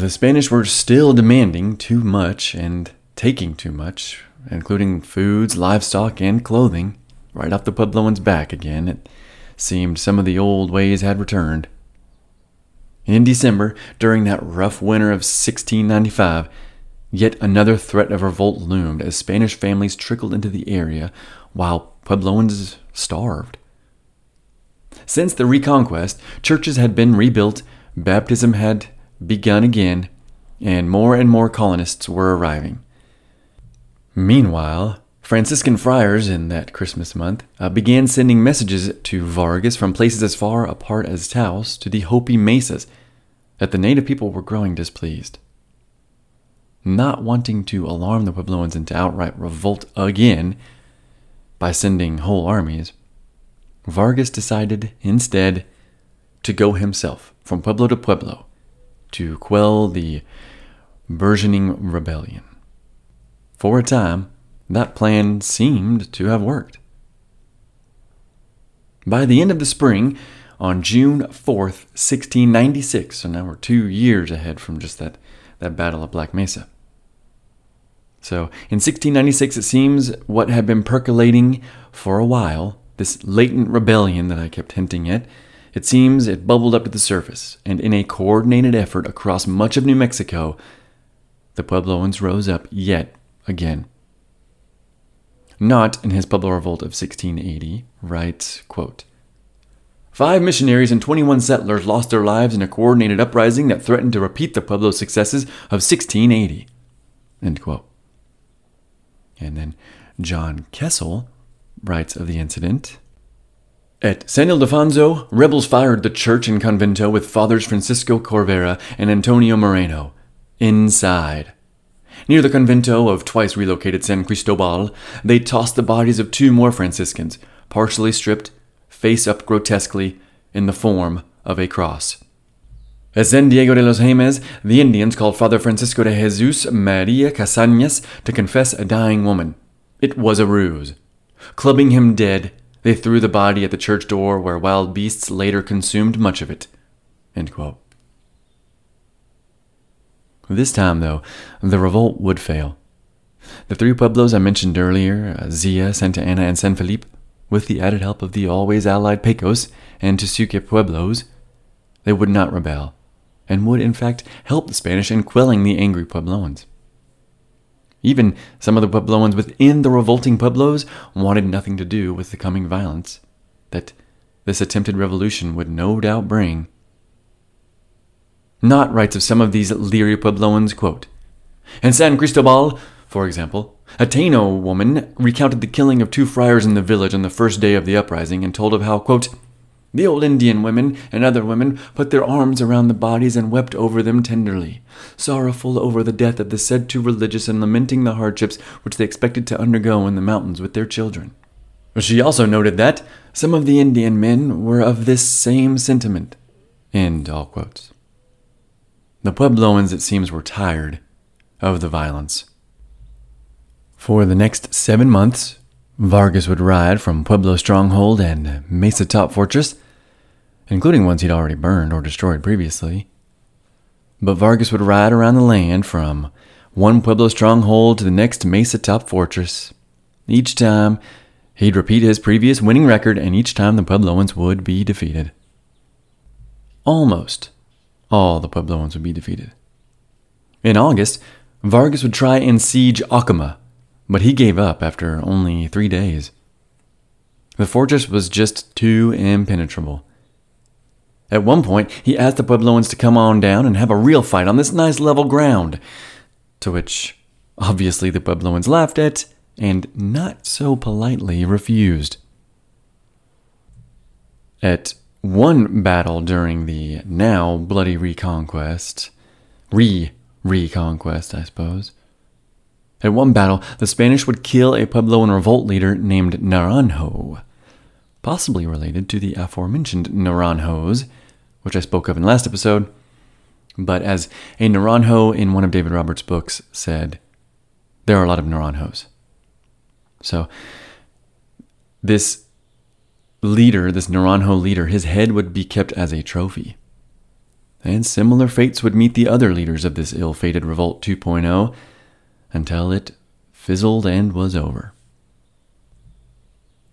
Speaker 1: The Spanish were still demanding too much and taking too much, including foods, livestock, and clothing, right off the Puebloans' back again. It seemed some of the old ways had returned. In December, during that rough winter of 1695, Yet another threat of revolt loomed as Spanish families trickled into the area while Puebloans starved. Since the Reconquest, churches had been rebuilt, baptism had begun again, and more and more colonists were arriving. Meanwhile, Franciscan friars in that Christmas month uh, began sending messages to Vargas from places as far apart as Taos to the Hopi Mesas that the native people were growing displeased not wanting to alarm the Puebloans into outright revolt again by sending whole armies, Vargas decided instead to go himself from pueblo to pueblo to quell the burgeoning rebellion. For a time, that plan seemed to have worked. By the end of the spring, on June 4th, 1696, so now we're two years ahead from just that, that battle of Black Mesa, So in 1696, it seems what had been percolating for a while, this latent rebellion that I kept hinting at, it seems it bubbled up to the surface, and in a coordinated effort across much of New Mexico, the Puebloans rose up yet again. Knaut in his Pueblo Revolt of 1680, writes, quote, Five missionaries and 21 settlers lost their lives in a coordinated uprising that threatened to repeat the Pueblo successes of 1680. End quote. And then John Kessel writes of the incident. At San Ildefonso, rebels fired the church and convento with Fathers Francisco Corvera and Antonio Moreno inside. Near the convento of twice relocated San Cristobal, they tossed the bodies of two more Franciscans, partially stripped face up grotesquely in the form of a cross. At San Diego de los Jemez, the Indians called Father Francisco de Jesus Maria Casañas to confess a dying woman. It was a ruse. Clubbing him dead, they threw the body at the church door where wild beasts later consumed much of it. This time, though, the revolt would fail. The three pueblos I mentioned earlier, uh, Zia, Santa Ana, and San Felipe, with the added help of the always allied Pecos and Tesuque Pueblos, they would not rebel, and would in fact help the Spanish in quelling the angry Puebloans. Even some of the Puebloans within the revolting Pueblos wanted nothing to do with the coming violence that this attempted revolution would no doubt bring. Knaut writes of some of these leery Puebloans, quote, In San Cristobal, for example, a Tano woman recounted the killing of two friars in the village on the first day of the uprising and told of how, quote, the old Indian women and other women put their arms around the bodies and wept over them tenderly, sorrowful over the death of the said two religious and lamenting the hardships which they expected to undergo in the mountains with their children. She also noted that some of the Indian men were of this same sentiment. End all quotes. The Puebloans, it seems, were tired of the violence. For the next seven months, Vargas would ride from Pueblo Stronghold and Mesa Top Fortress, including ones he'd already burned or destroyed previously. But Vargas would ride around the land from one Pueblo stronghold to the next Mesa Top Fortress. Each time, he'd repeat his previous winning record, and each time the Puebloans would be defeated. Almost all the Puebloans would be defeated. In August, Vargas would try and siege Acoma, but he gave up after only three days. The fortress was just too impenetrable. At one point, he asked the Puebloans to come on down and have a real fight on this nice level ground, to which obviously the Puebloans laughed at and not so politely refused. At one battle during the now bloody reconquest, re reconquest, I suppose, at one battle, the Spanish would kill a Puebloan revolt leader named Naranjo, possibly related to the aforementioned Naranjos, which I spoke of in the last episode. But as a Naranjo in one of David Roberts' books said, there are a lot of Naranjos. So, this leader, this Naranjo leader, his head would be kept as a trophy. And similar fates would meet the other leaders of this ill fated Revolt 2.0 until it fizzled and was over.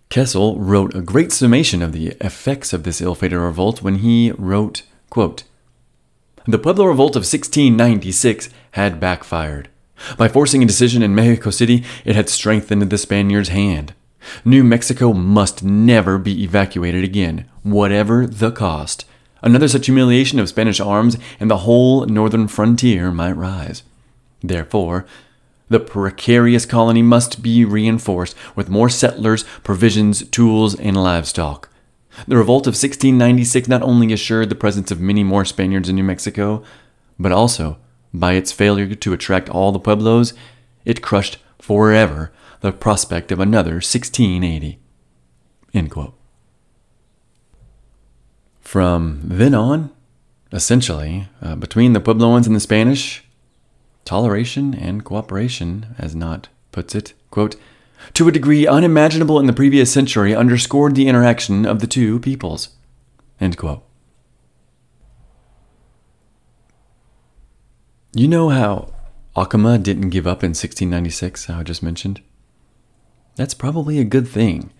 Speaker 1: Kessell wrote a great summation of the effects of this ill-fated revolt when he wrote, quote, The Pueblo Revolt of 1696 had backfired. By forcing a decision in Mexico City, it had strengthened the Spaniards' hand. New Mexico must never be evacuated again, whatever the cost. Another such humiliation of Spanish arms and the whole northern frontier might rise. Therefore, the precarious colony must be reinforced with more settlers, provisions, tools, and livestock. The revolt of 1696 not only assured the presence of many more Spaniards in New Mexico, but also, by its failure to attract all the pueblos, it crushed forever the prospect of another 1680. From then on, essentially, uh, between the Puebloans and the Spanish, toleration and cooperation, as Knaut puts it, quote, to a degree unimaginable in the previous century, underscored the interaction of the two peoples. You know how Acoma didn't give up in 1696, how I just mentioned. That's probably a good thing,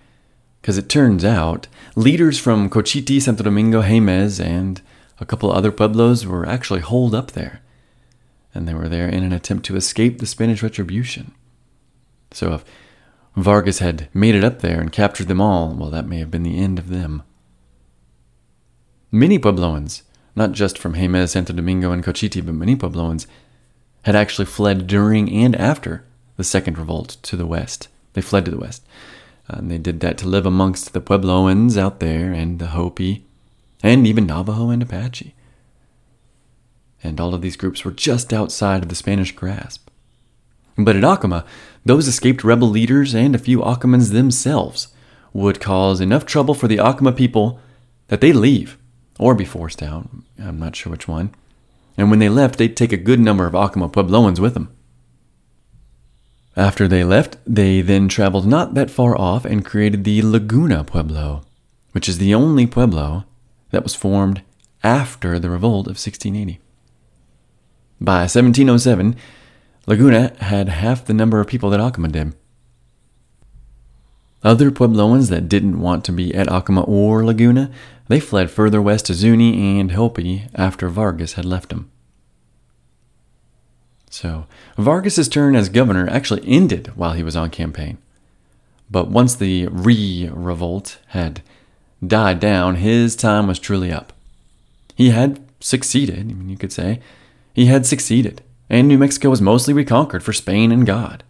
Speaker 1: because it turns out leaders from Cochiti, Santo Domingo, Jemez, and a couple other pueblos were actually holed up there, and they were there in an attempt to escape the Spanish retribution. So if Vargas had made it up there and captured them all, well, that may have been the end of them. Many Puebloans, not just from Jemez, Santo Domingo, and Cochiti, but many Puebloans, had actually fled during and after the Second Revolt to the west. They fled to the west. Uh, and they did that to live amongst the Puebloans out there and the Hopi and even Navajo and Apache. And all of these groups were just outside of the Spanish grasp. But at Acoma, those escaped rebel leaders and a few Acomans themselves would cause enough trouble for the Acoma people that they'd leave or be forced out. I'm not sure which one. And when they left, they'd take a good number of Acoma Puebloans with them. After they left, they then traveled not that far off and created the Laguna Pueblo, which is the only pueblo that was formed after the revolt of 1680. By 1707, Laguna had half the number of people that Acoma did. Other Puebloans that didn't want to be at Acoma or Laguna, they fled further west to Zuni and Hopi after Vargas had left them. So, Vargas's turn as governor actually ended while he was on campaign. But once the re revolt had died down, his time was truly up. He had succeeded, you could say. He had succeeded, and New Mexico was mostly reconquered for Spain and God.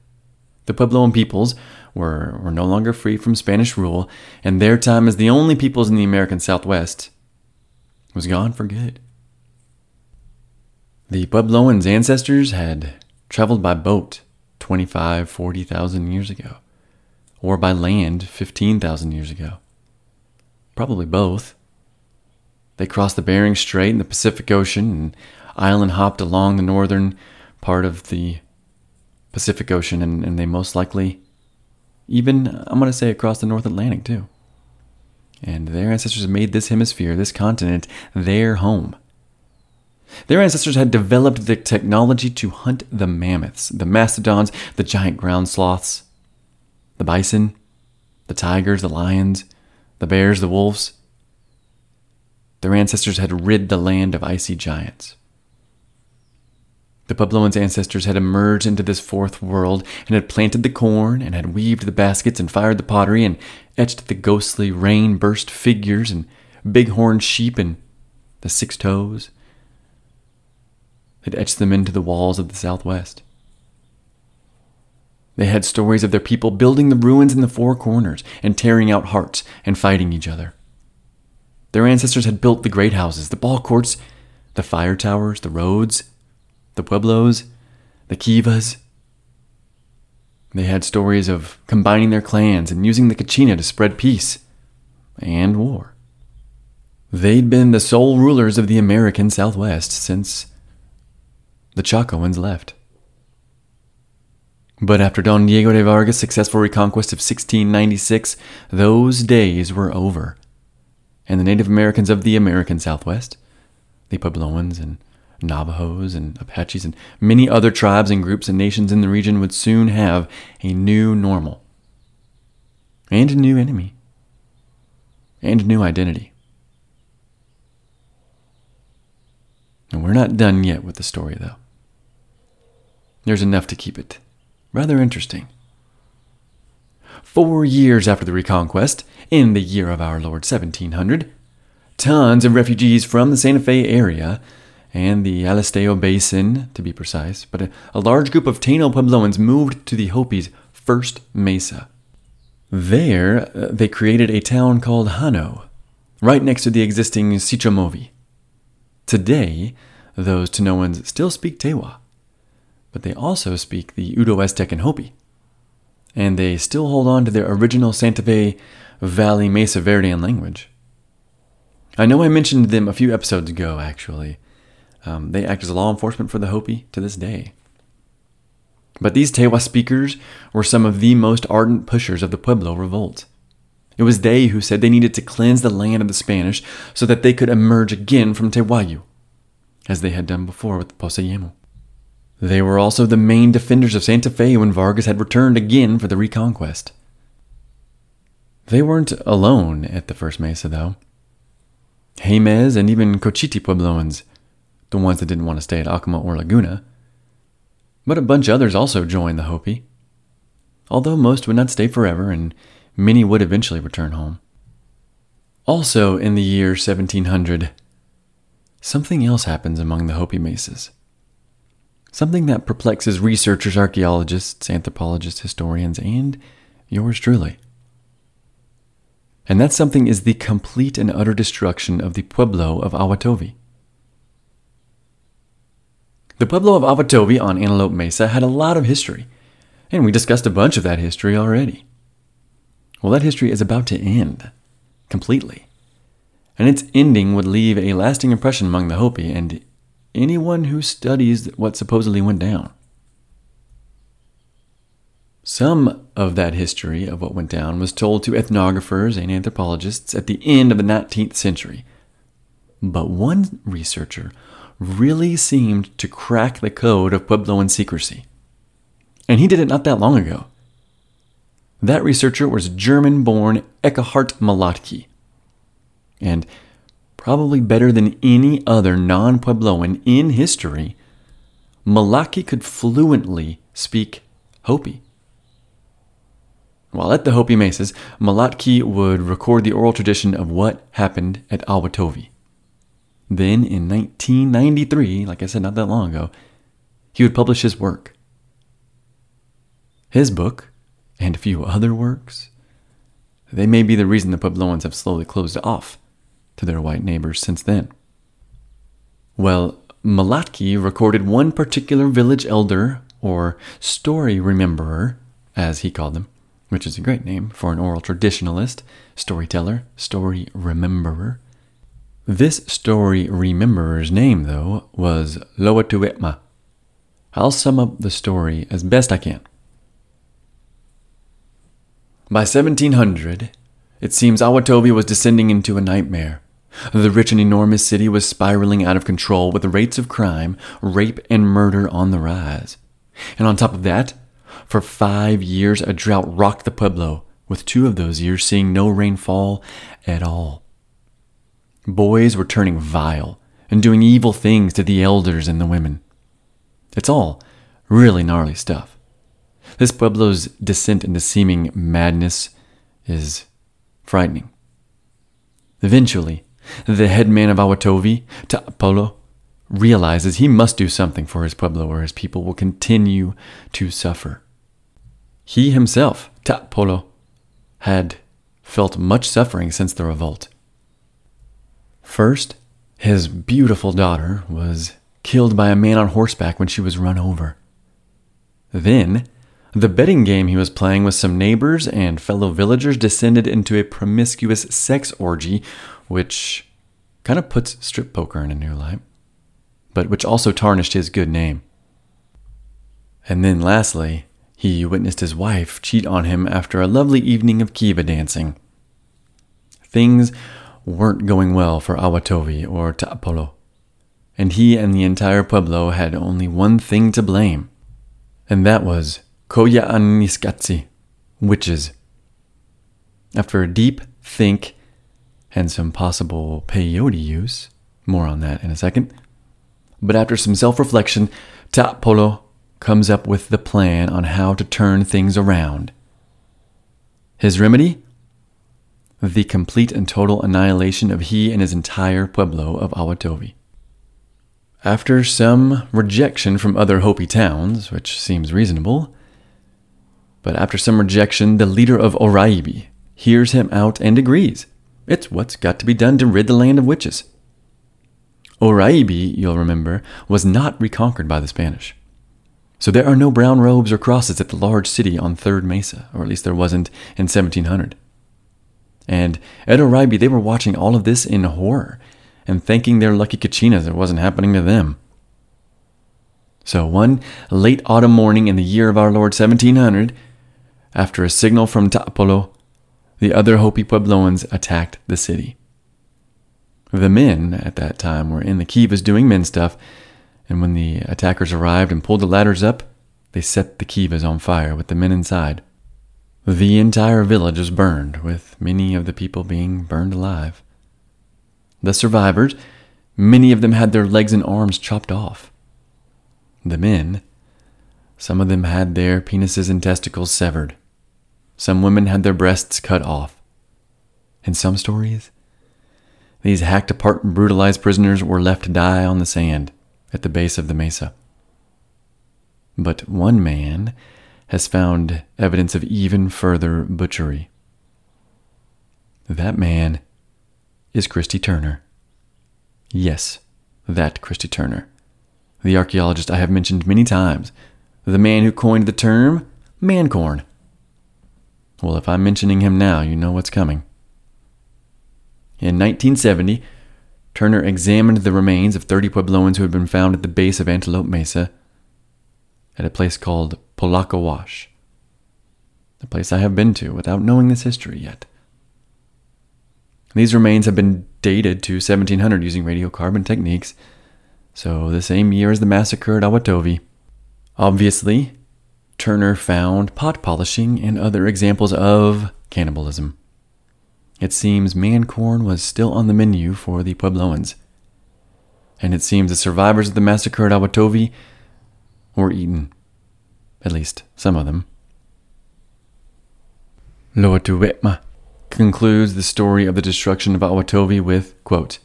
Speaker 1: The Puebloan peoples were, were no longer free from Spanish rule, and their time as the only peoples in the American Southwest was gone for good. The Puebloans' ancestors had traveled by boat 25, 40,000 years ago, or by land 15,000 years ago. Probably both. They crossed the Bering Strait and the Pacific Ocean and island hopped along the northern part of the Pacific Ocean, and, and they most likely even, I'm going to say, across the North Atlantic too. And their ancestors made this hemisphere, this continent, their home. Their ancestors had developed the technology to hunt the mammoths, the mastodons, the giant ground sloths, the bison, the tigers, the lions, the bears, the wolves. Their ancestors had rid the land of icy giants. The Puebloans' ancestors had emerged into this fourth world and had planted the corn and had weaved the baskets and fired the pottery and etched the ghostly rain burst figures and big-horned sheep and the six toes had etched them into the walls of the Southwest. They had stories of their people building the ruins in the four corners and tearing out hearts and fighting each other. Their ancestors had built the great houses, the ball courts, the fire towers, the roads, the pueblos, the kivas. They had stories of combining their clans and using the kachina to spread peace and war. They'd been the sole rulers of the American Southwest since the Chacoans left. But after Don Diego de Vargas' successful reconquest of 1696, those days were over, and the Native Americans of the American Southwest, the Puebloans and Navajos and Apaches and many other tribes and groups and nations in the region would soon have a new normal, and a new enemy, and a new identity. And we're not done yet with the story, though. There's enough to keep it rather interesting. Four years after the Reconquest, in the year of our Lord 1700, tons of refugees from the Santa Fe area and the Galisteo Basin, to be precise, but a, a large group of Tano Puebloans moved to the Hopi's first mesa. There, uh, they created a town called Hano, right next to the existing Sichomovi. Today, those Tanoans still speak Tewa, but they also speak the Uto-Aztec and Hopi. And they still hold on to their original Santa Fe Valley Mesa Verdean language. I know I mentioned them a few episodes ago, actually. Um, they act as law enforcement for the Hopi to this day. But these Tewa speakers were some of the most ardent pushers of the Pueblo revolt. It was they who said they needed to cleanse the land of the Spanish so that they could emerge again from Tehuayu, as they had done before with Poseyemo. They were also the main defenders of Santa Fe when Vargas had returned again for the reconquest. They weren't alone at the First Mesa, though. Jemez and even Cochiti Puebloans, the ones that didn't want to stay at Acoma or Laguna, but a bunch others also joined the Hopi, although most would not stay forever and many would eventually return home. Also, in the year 1700, something else happens among the Hopi Mesas. Something that perplexes researchers, archaeologists, anthropologists, historians, and yours truly. And that something is the complete and utter destruction of the Pueblo of Awatovi. The Pueblo of Awatovi on Antelope Mesa had a lot of history, and we discussed a bunch of that history already. Well, that history is about to end completely, and its ending would leave a lasting impression among the Hopi and anyone who studies what supposedly went down. Some of that history of what went down was told to ethnographers and anthropologists at the end of the 19th century. But one researcher really seemed to crack the code of Puebloan secrecy. And he did it not that long ago. That researcher was German born Ekkehart Malotki. And probably better than any other non Puebloan in history, Malotki could fluently speak Hopi. While at the Hopi Mesas, Malattke would record the oral tradition of what happened at Awatovi. Then, in 1993, like I said not that long ago, he would publish his work. His book, and a few other works, they may be the reason the Puebloans have slowly closed off to their white neighbors since then. Well, Malotki recorded one particular village elder, or story rememberer, as he called them, which is a great name for an oral traditionalist, storyteller, story rememberer. This story rememberer's name, though, was Lomatuway'ma. I'll sum up the story as best I can. By 1700, it seems Awatovi was descending into a nightmare. The rich and enormous city was spiraling out of control with rates of crime, rape, and murder on the rise. And on top of that, for five years, a drought rocked the Pueblo, with two of those years seeing no rainfall at all. Boys were turning vile and doing evil things to the elders and the women. It's all really gnarly stuff. This Pueblo's descent into seeming madness is frightening. Eventually, the headman of Awatovi, Ta'apolo, realizes he must do something for his Pueblo or his people will continue to suffer. He himself, Ta'apolo, had felt much suffering since the revolt. First, his beautiful daughter was killed by a man on horseback when she was run over. Then, the betting game he was playing with some neighbors and fellow villagers descended into a promiscuous sex orgy, which kind of puts strip poker in a new light, but which also tarnished his good name. And then lastly, he witnessed his wife cheat on him after a lovely evening of kiva dancing. Things weren't going well for Awatovi or Ta'apolo, and he and the entire Pueblo had only one thing to blame, and that was Koyaanisqatsi, witches. After a deep think and some possible peyote use, more on that in a second, but after some self reflection, Ta'apolo comes up with the plan on how to turn things around. His remedy? The complete and total annihilation of he and his entire pueblo of Awatovi. After some rejection from other Hopi towns, which seems reasonable, but after some rejection, the leader of Oraibi hears him out and agrees. It's what's got to be done to rid the land of witches. Oraibi, you'll remember, was not reconquered by the Spanish. So there are no brown robes or crosses at the large city on Third Mesa, or at least there wasn't in 1700. And at Oraibi, they were watching all of this in horror and thanking their lucky kachinas it wasn't happening to them. So one late autumn morning in the year of our Lord 1700, after a signal from Ta'apolo, the other Hopi Puebloans attacked the city. The men at that time were in the kivas doing men stuff, And when the attackers arrived and pulled the ladders up, they set the kivas on fire with the men inside. The entire village was burned, with many of the people being burned alive. The survivors, many of them had their legs and arms chopped off. The men, some of them had their penises and testicles severed. Some women had their breasts cut off. In some stories, these hacked apart and brutalized prisoners were left to die on the sand at the base of the mesa. But one man has found evidence of even further butchery. That man is Christy Turner. Yes, that Christy Turner, the archaeologist I have mentioned many times, the man who coined the term mancorn. Well, if I'm mentioning him now, you know what's coming. In 1970, Turner examined the remains of 30 Puebloans who had been found at the base of Antelope Mesa at a place called Polacca Wash, a place I have been to without knowing this history yet. These remains have been dated to 1700 using radiocarbon techniques, so the same year as the massacre at Awatovi. Obviously, Turner found pot polishing and other examples of cannibalism. It seems mancorn was still on the menu for the Puebloans. And it seems the survivors of the massacre at Awatovi were eaten. At least some of them. Lomatuway'ma concludes the story of the destruction of Awatovi with, quote,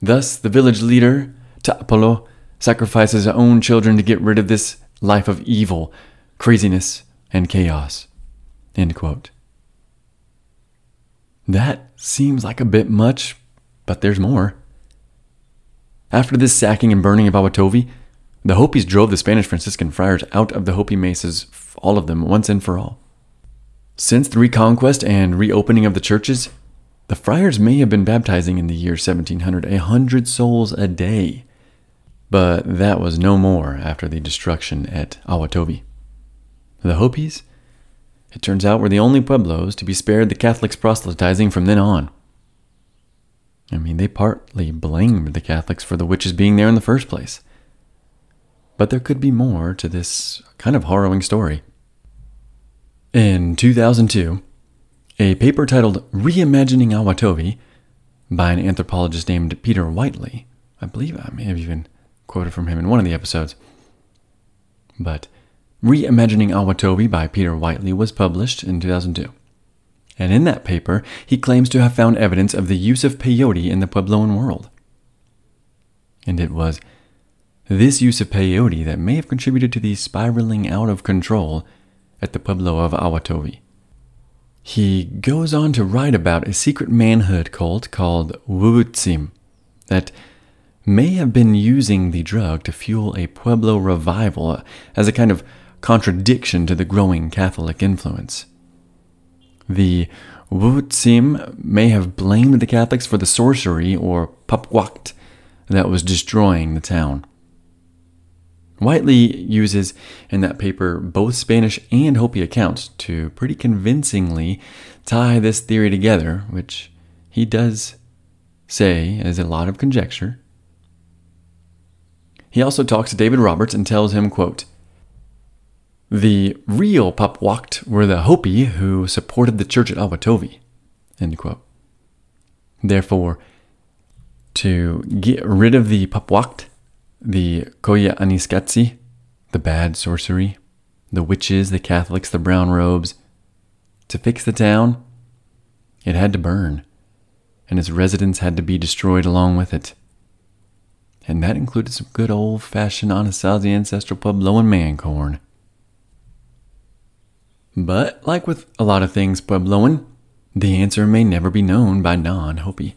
Speaker 1: Thus the village leader, Ta'apalo, sacrifices his own children to get rid of this life of evil, craziness, and chaos. End quote. That seems like a bit much, but there's more. After this sacking and burning of Awatovi, the Hopis drove the Spanish Franciscan friars out of the Hopi mesas, all of them, once and for all. Since the reconquest and reopening of the churches, the friars may have been baptizing in the year 1700 a hundred souls a day, but that was no more after the destruction at Awatovi. The Hopis it turns out we're the only pueblos to be spared the Catholics proselytizing from then on. I mean, they partly blamed the Catholics for the witches being there in the first place. But there could be more to this kind of harrowing story. In 2002, a paper titled Reimagining Awatovi by an anthropologist named Peter Whiteley, I believe I may have even quoted from him in one of the episodes, but Reimagining Awatovi by Peter Whiteley was published in 2002. And in that paper, he claims to have found evidence of the use of peyote in the Puebloan world. And it was this use of peyote that may have contributed to the spiraling out of control at the Pueblo of Awatovi. He goes on to write about a secret manhood cult called Wubutsim that may have been using the drug to fuel a Pueblo revival as a kind of contradiction to the growing Catholic influence. The Wutsim may have blamed the Catholics for the sorcery or papwakt that was destroying the town. Whiteley uses in that paper both Spanish and Hopi accounts to pretty convincingly tie this theory together, which he does say is a lot of conjecture. He also talks to David Roberts and tells him, quote, the real Papwakt were the Hopi who supported the church at Awatovi. End quote. Therefore, to get rid of the Papwakt, the Koyaanisqatsi, the bad sorcery, the witches, the Catholics, the brown robes, to fix the town, it had to burn, and its residents had to be destroyed along with it. And that included some good old fashioned Anasazi ancestral Puebloan man corn. But, like with a lot of things Puebloan, the answer may never be known by non Hopi.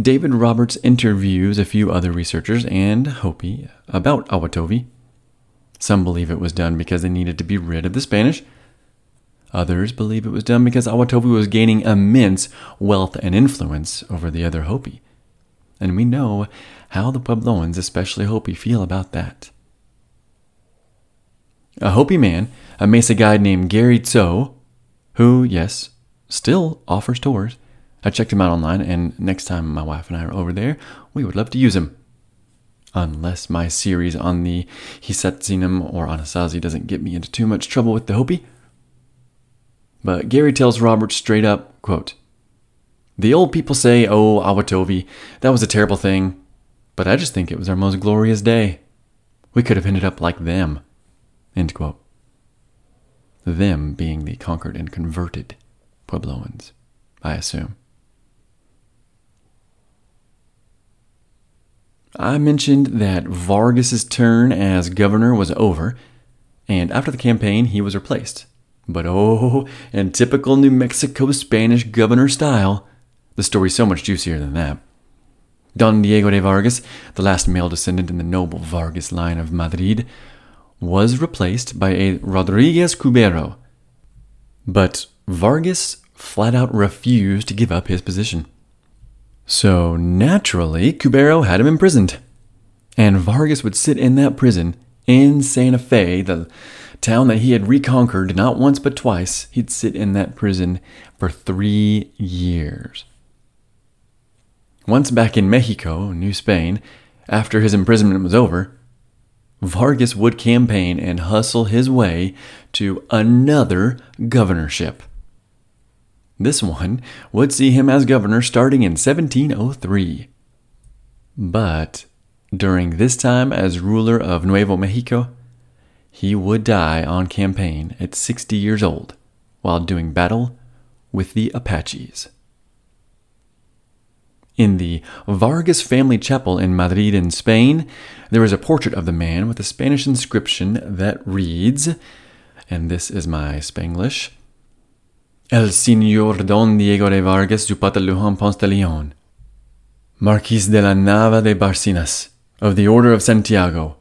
Speaker 1: David Roberts interviews a few other researchers and Hopi about Awatovi. Some believe it was done because they needed to be rid of the Spanish. Others believe it was done because Awatovi was gaining immense wealth and influence over the other Hopi. And we know how the Puebloans, especially Hopi, feel about that. A Hopi man a Mesa guide named Gary Tso, who, yes, still offers tours. I checked him out online, and next time my wife and I are over there, we would love to use him. unless my series on the Hisatsinom or Anasazi doesn't get me into too much trouble with the Hopi. But Gary tells Robert straight up, quote, The old people say, oh, Awatovi, that was a terrible thing, but I just think it was our most glorious day. We could have ended up like them. End quote. Them being the conquered and converted Puebloans, I assume. I mentioned that Vargas's turn as governor was over, and after the campaign, he was replaced. But oh, in typical New Mexico Spanish governor style, the story's so much juicier than that. Don Diego de Vargas, the last male descendant in the noble Vargas line of Madrid, was replaced by a Rodriguez Cubero. But Vargas flat out refused to give up his position. So naturally, Cubero had him imprisoned. And Vargas would sit in that prison in Santa Fe, the town that he had reconquered not once but twice. He'd sit in that prison for three years. Once back in Mexico, New Spain, after his imprisonment was over, Vargas would campaign and hustle his way to another governorship. This one would see him as governor starting in 1703. But during this time as ruler of Nuevo Mexico, he would die on campaign at 60 years old while doing battle with the Apaches. In the Vargas family chapel in Madrid, in Spain, there is a portrait of the man with a Spanish inscription that reads, and this is my Spanglish El Señor Don Diego de Vargas Zapata Lujan Ponce de Leon, Marquis de la Nava de Barcinas, of the Order of Santiago,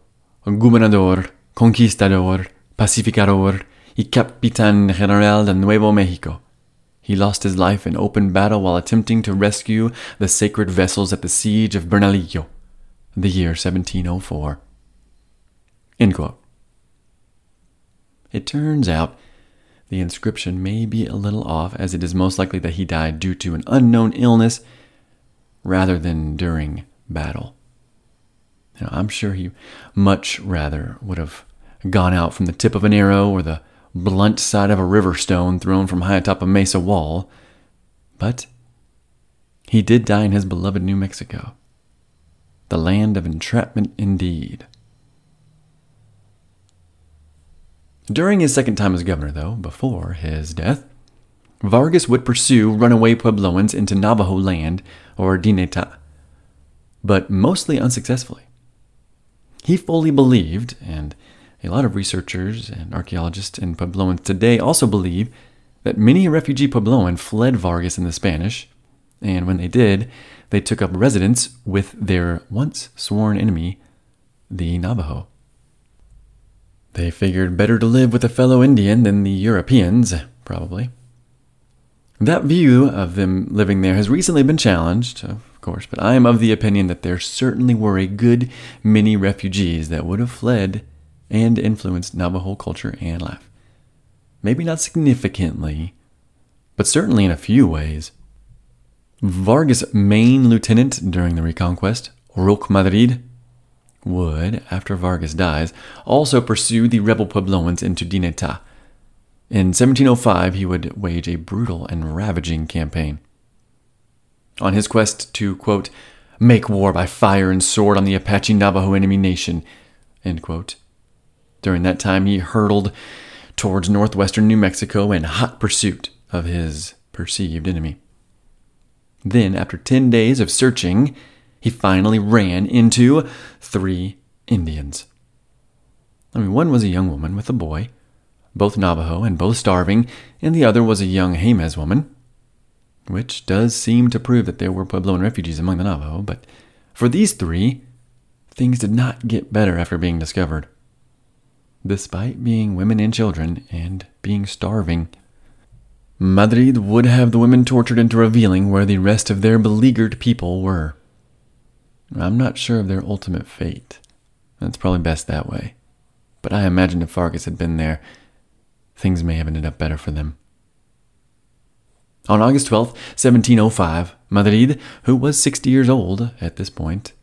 Speaker 1: Gobernador, Conquistador, Pacificador, y Capitán General de Nuevo Mexico. He lost his life in open battle while attempting to rescue the sacred vessels at the siege of Bernalillo, the year 1704. End quote. It turns out the inscription may be a little off, as it is most likely that he died due to an unknown illness rather than during battle. I'm sure he much rather would have gone out from the tip of an arrow or the blunt side of a river stone thrown from high atop a mesa wall, but he did die in his beloved New Mexico, the land of entrapment indeed. During his second time as governor, though, before his death, Vargas would pursue runaway Puebloans into Navajo land, or Dinetah, but mostly unsuccessfully. He fully believed, and a lot of researchers and archaeologists in Puebloans today also believe, that many refugee Puebloan fled Vargas and the Spanish, and when they did, they took up residence with their once sworn enemy, the Navajo. They figured better to live with a fellow Indian than the Europeans, probably. That view of them living there has recently been challenged, of course, but I am of the opinion that there certainly were a good many refugees that would have fled and influenced Navajo culture and life. Maybe not significantly, but certainly in a few ways. Vargas' main lieutenant during the Reconquest, Roque Madrid, would, after Vargas dies, also pursue the rebel Puebloans into Dinetah. In 1705, he would wage a brutal and ravaging campaign. On his quest to, quote, make war by fire and sword on the Apache Navajo enemy nation, During that time, he hurtled towards northwestern New Mexico in hot pursuit of his perceived enemy. Then, after 10 days of searching, he finally ran into three Indians. I mean, one was a young woman with a boy, both Navajo and both starving, and the other was a young Jemez woman, which does seem to prove that there were Puebloan refugees among the Navajo, but for these three, things did not get better after being discovered. Despite being women and children and being starving, Madrid would have the women tortured into revealing where the rest of their beleaguered people were. I'm not sure of their ultimate fate. It's probably best that way. But I imagine if Vargas had been there, things may have ended up better for them. On August 12, 1705, Madrid, who was 60 years old at this point,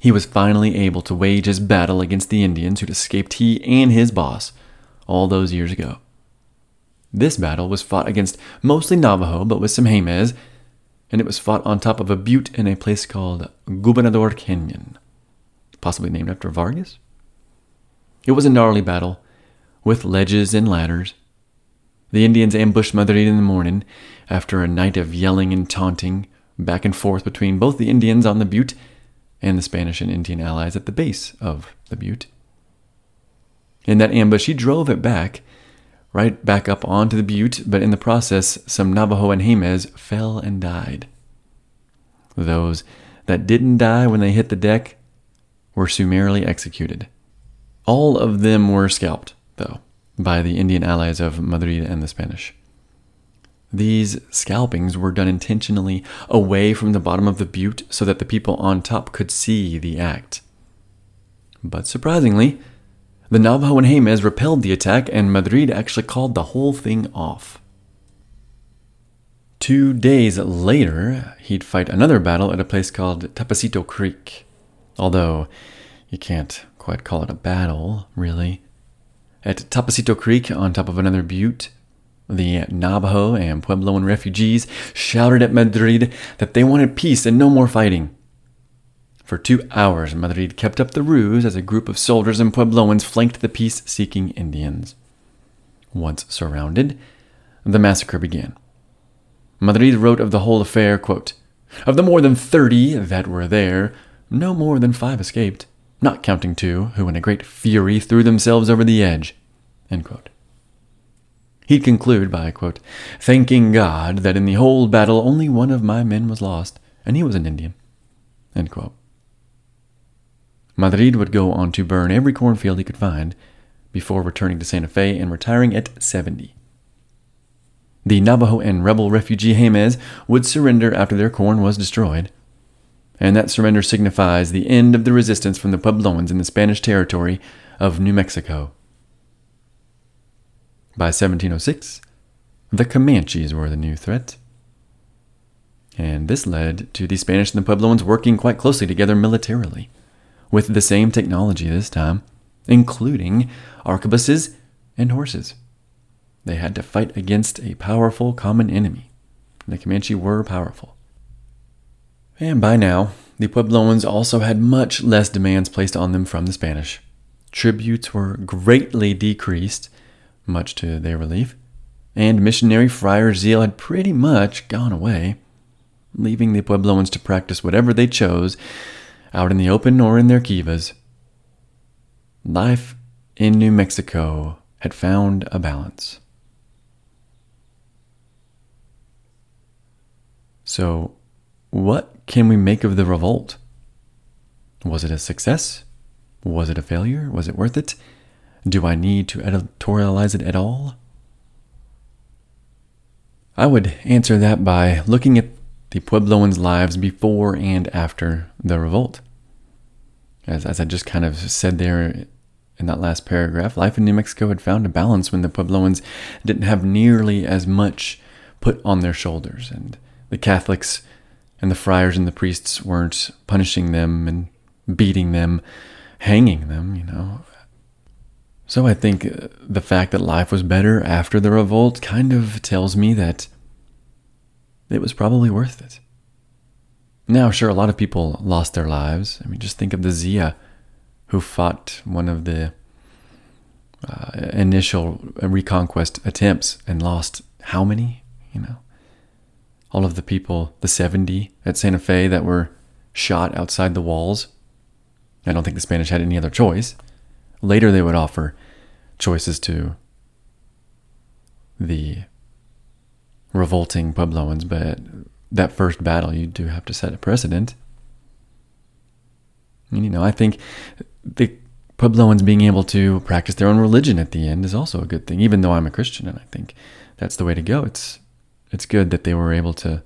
Speaker 1: he was finally able to wage his battle against the Indians who'd escaped he and his boss all those years ago. This battle was fought against mostly Navajo, but with some Jemez, and it was fought on top of a butte in a place called Gobernador Canyon, possibly named after Vargas. It was a gnarly battle, with ledges and ladders. The Indians ambushed Madrid in the morning after a night of yelling and taunting back and forth between both the Indians on the butte and the Spanish and Indian allies at the base of the butte. In that ambush, he drove it back, right back up onto the butte, but in the process, some Navajo and Jemez fell and died. Those that didn't die when they hit the deck were summarily executed. All of them were scalped, though, by the Indian allies of Madrid and the Spanish. These scalpings were done intentionally away from the bottom of the butte so that the people on top could see the act. But surprisingly, the Navajo and Jemez repelled the attack, and Madrid actually called the whole thing off. Two days later, he'd fight another battle at a place called Tapacito Creek. Although, you can't quite call it a battle, really. At Tapacito Creek, on top of another butte, the Navajo and Puebloan refugees shouted at Madrid that they wanted peace and no more fighting. For two hours, Madrid kept up the ruse as a group of soldiers and Puebloans flanked the peace seeking Indians. Once surrounded, the massacre began. Madrid wrote of the whole affair, quote, Of the more than thirty that were there, no more than five escaped, not counting two who in a great fury threw themselves over the edge. He'd conclude by, quote, thanking God that in the whole battle only one of my men was lost, and he was an Indian. Madrid would go on to burn every cornfield he could find before returning to Santa Fe and retiring at 70. The Navajo and rebel refugee Jemez would surrender after their corn was destroyed, and that surrender signifies the end of the resistance from the Puebloans in the Spanish territory of New Mexico. By 1706, the Comanches were the new threat. And this led to the Spanish and the Puebloans working quite closely together militarily, with the same technology this time, including arquebuses and horses. They had to fight against a powerful common enemy. The Comanche were powerful. And by now, the Puebloans also had much less demands placed on them from the Spanish. Tributes were greatly decreased, much to their relief, and missionary friar zeal had pretty much gone away, leaving the Puebloans to practice whatever they chose out in the open or in their kivas. Life in New Mexico had found a balance. So, what can we make of the revolt? Was it a success? Was it a failure? Was it worth it? Do I need to editorialize it at all? I would answer that by looking at the Puebloans' lives before and after the revolt. As, as I just kind of said there in that last paragraph, life in New Mexico had found a balance when the Puebloans didn't have nearly as much put on their shoulders, and the Catholics and the friars and the priests weren't punishing them and beating them, hanging them, you know. So I think uh, the fact that life was better after the revolt kind of tells me that it was probably worth it. Now, sure, a lot of people lost their lives. I mean, just think of the Zia who fought one of the uh, initial reconquest attempts and lost how many? You know, all of the people, the 70 at Santa Fe that were shot outside the walls. I don't think the Spanish had any other choice. Later, they would offer choices to the revolting Puebloans, but that first battle, you do have to set a precedent. And, you know, I think the Puebloans being able to practice their own religion at the end is also a good thing, even though I'm a Christian, and I think that's the way to go. It's it's good that they were able to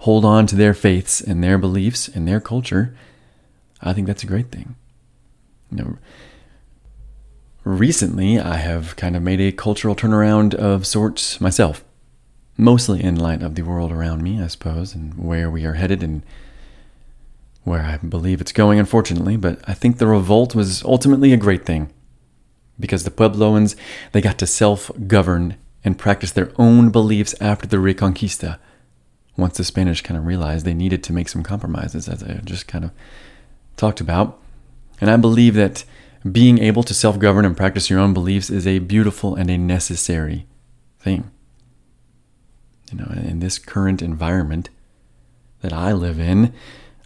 Speaker 1: hold on to their faiths and their beliefs and their culture. I think that's a great thing. You know, recently I have kind of made a cultural turnaround of sorts myself, mostly in light of the world around me, I suppose, and where we are headed and where I believe it's going, unfortunately, but I think the revolt was ultimately a great thing because the Puebloans, they got to self govern and practice their own beliefs after the Reconquista. Once the Spanish kind of realized they needed to make some compromises, as I just kind of talked about. And I believe that being able to self govern and practice your own beliefs is a beautiful and a necessary thing. You know, in this current environment that I live in,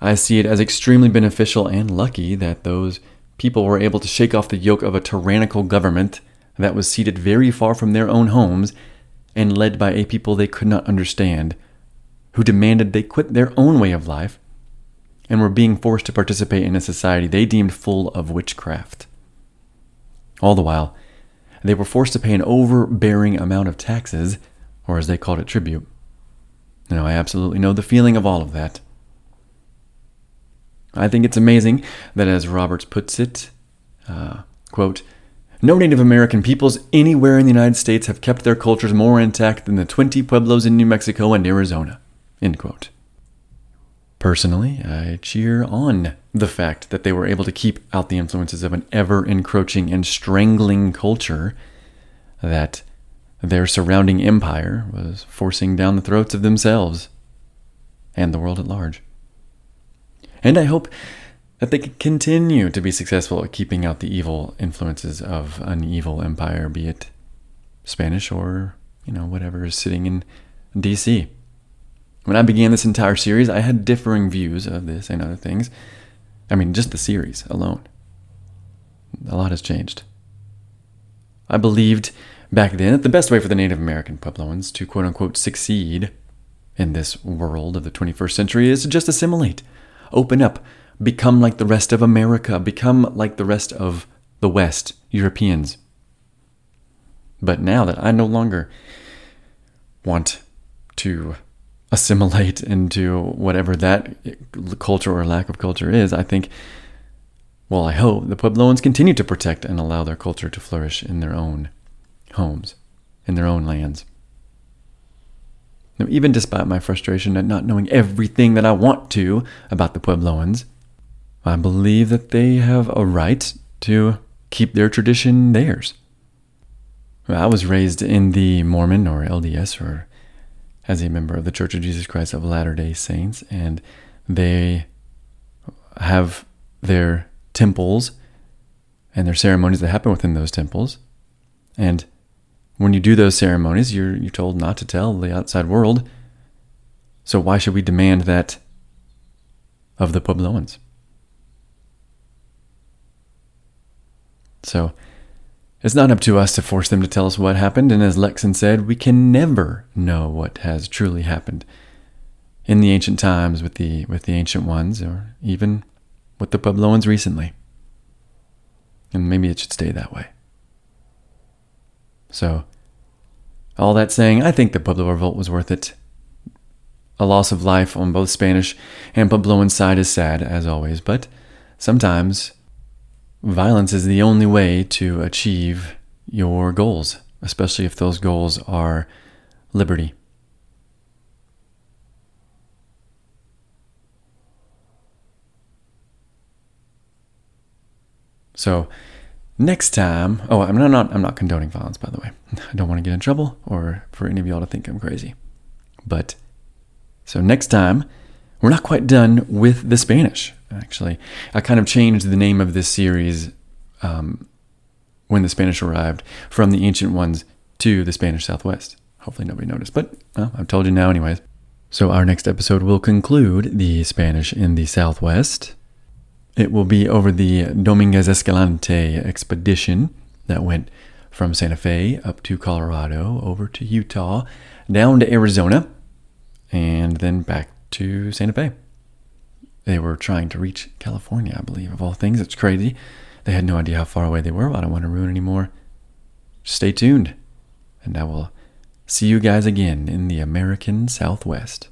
Speaker 1: I see it as extremely beneficial and lucky that those people were able to shake off the yoke of a tyrannical government that was seated very far from their own homes and led by a people they could not understand, who demanded they quit their own way of life and were being forced to participate in a society they deemed full of witchcraft. All the while, they were forced to pay an overbearing amount of taxes, or as they called it, tribute. Now, I absolutely know the feeling of all of that. I think it's amazing that, as Roberts puts it, uh, quote, no Native American peoples anywhere in the United States have kept their cultures more intact than the 20 pueblos in New Mexico and Arizona. End quote. Personally, I cheer on the fact that they were able to keep out the influences of an ever encroaching and strangling culture that their surrounding empire was forcing down the throats of themselves and the world at large. And I hope that they can continue to be successful at keeping out the evil influences of an evil empire, be it Spanish or, you know, whatever is sitting in DC. When I began this entire series, I had differing views of this and other things. I mean, just the series alone. A lot has changed. I believed back then the best way for the Native American Puebloans to quote unquote succeed in this world of the 21st century is to just assimilate open up, become like the rest of America, become like the rest of the West, Europeans. But now that I no longer want to assimilate into whatever that culture or lack of culture is, I think, well, I hope the Puebloans continue to protect and allow their culture to flourish in their own homes, in their own lands. Now, even despite my frustration at not knowing everything that I want to about the Puebloans, I believe that they have a right to keep their tradition theirs. I was raised in the Mormon or LDS or as a member of the Church of Jesus Christ of Latter day Saints, and they have their temples and their ceremonies that happen within those temples. And when you do those ceremonies, you're, you're told not to tell the outside world. So why should we demand that of the Puebloans? So it's not up to us to force them to tell us what happened. And as Lekson said, we can never know what has truly happened in the ancient times with the with the ancient ones, or even with the Puebloans recently. And maybe it should stay that way. So all that saying, I think the Pueblo Revolt was worth it. A loss of life on both Spanish and Puebloan side is sad, as always, but sometimes violence is the only way to achieve your goals, especially if those goals are liberty. So, Next time, oh, I'm not, I'm not condoning violence, by the way. I don't want to get in trouble or for any of y'all to think I'm crazy. But so next time, we're not quite done with the Spanish. Actually, I kind of changed the name of this series um, when the Spanish arrived from the ancient ones to the Spanish Southwest. Hopefully, nobody noticed, but well, I've told you now, anyways. So, our next episode will conclude the Spanish in the Southwest. It will be over the Dominguez Escalante expedition that went from Santa Fe up to Colorado, over to Utah, down to Arizona, and then back to Santa Fe. They were trying to reach California, I believe, of all things. It's crazy. They had no idea how far away they were. I don't want to ruin any more. Stay tuned, and I will see you guys again in the American Southwest.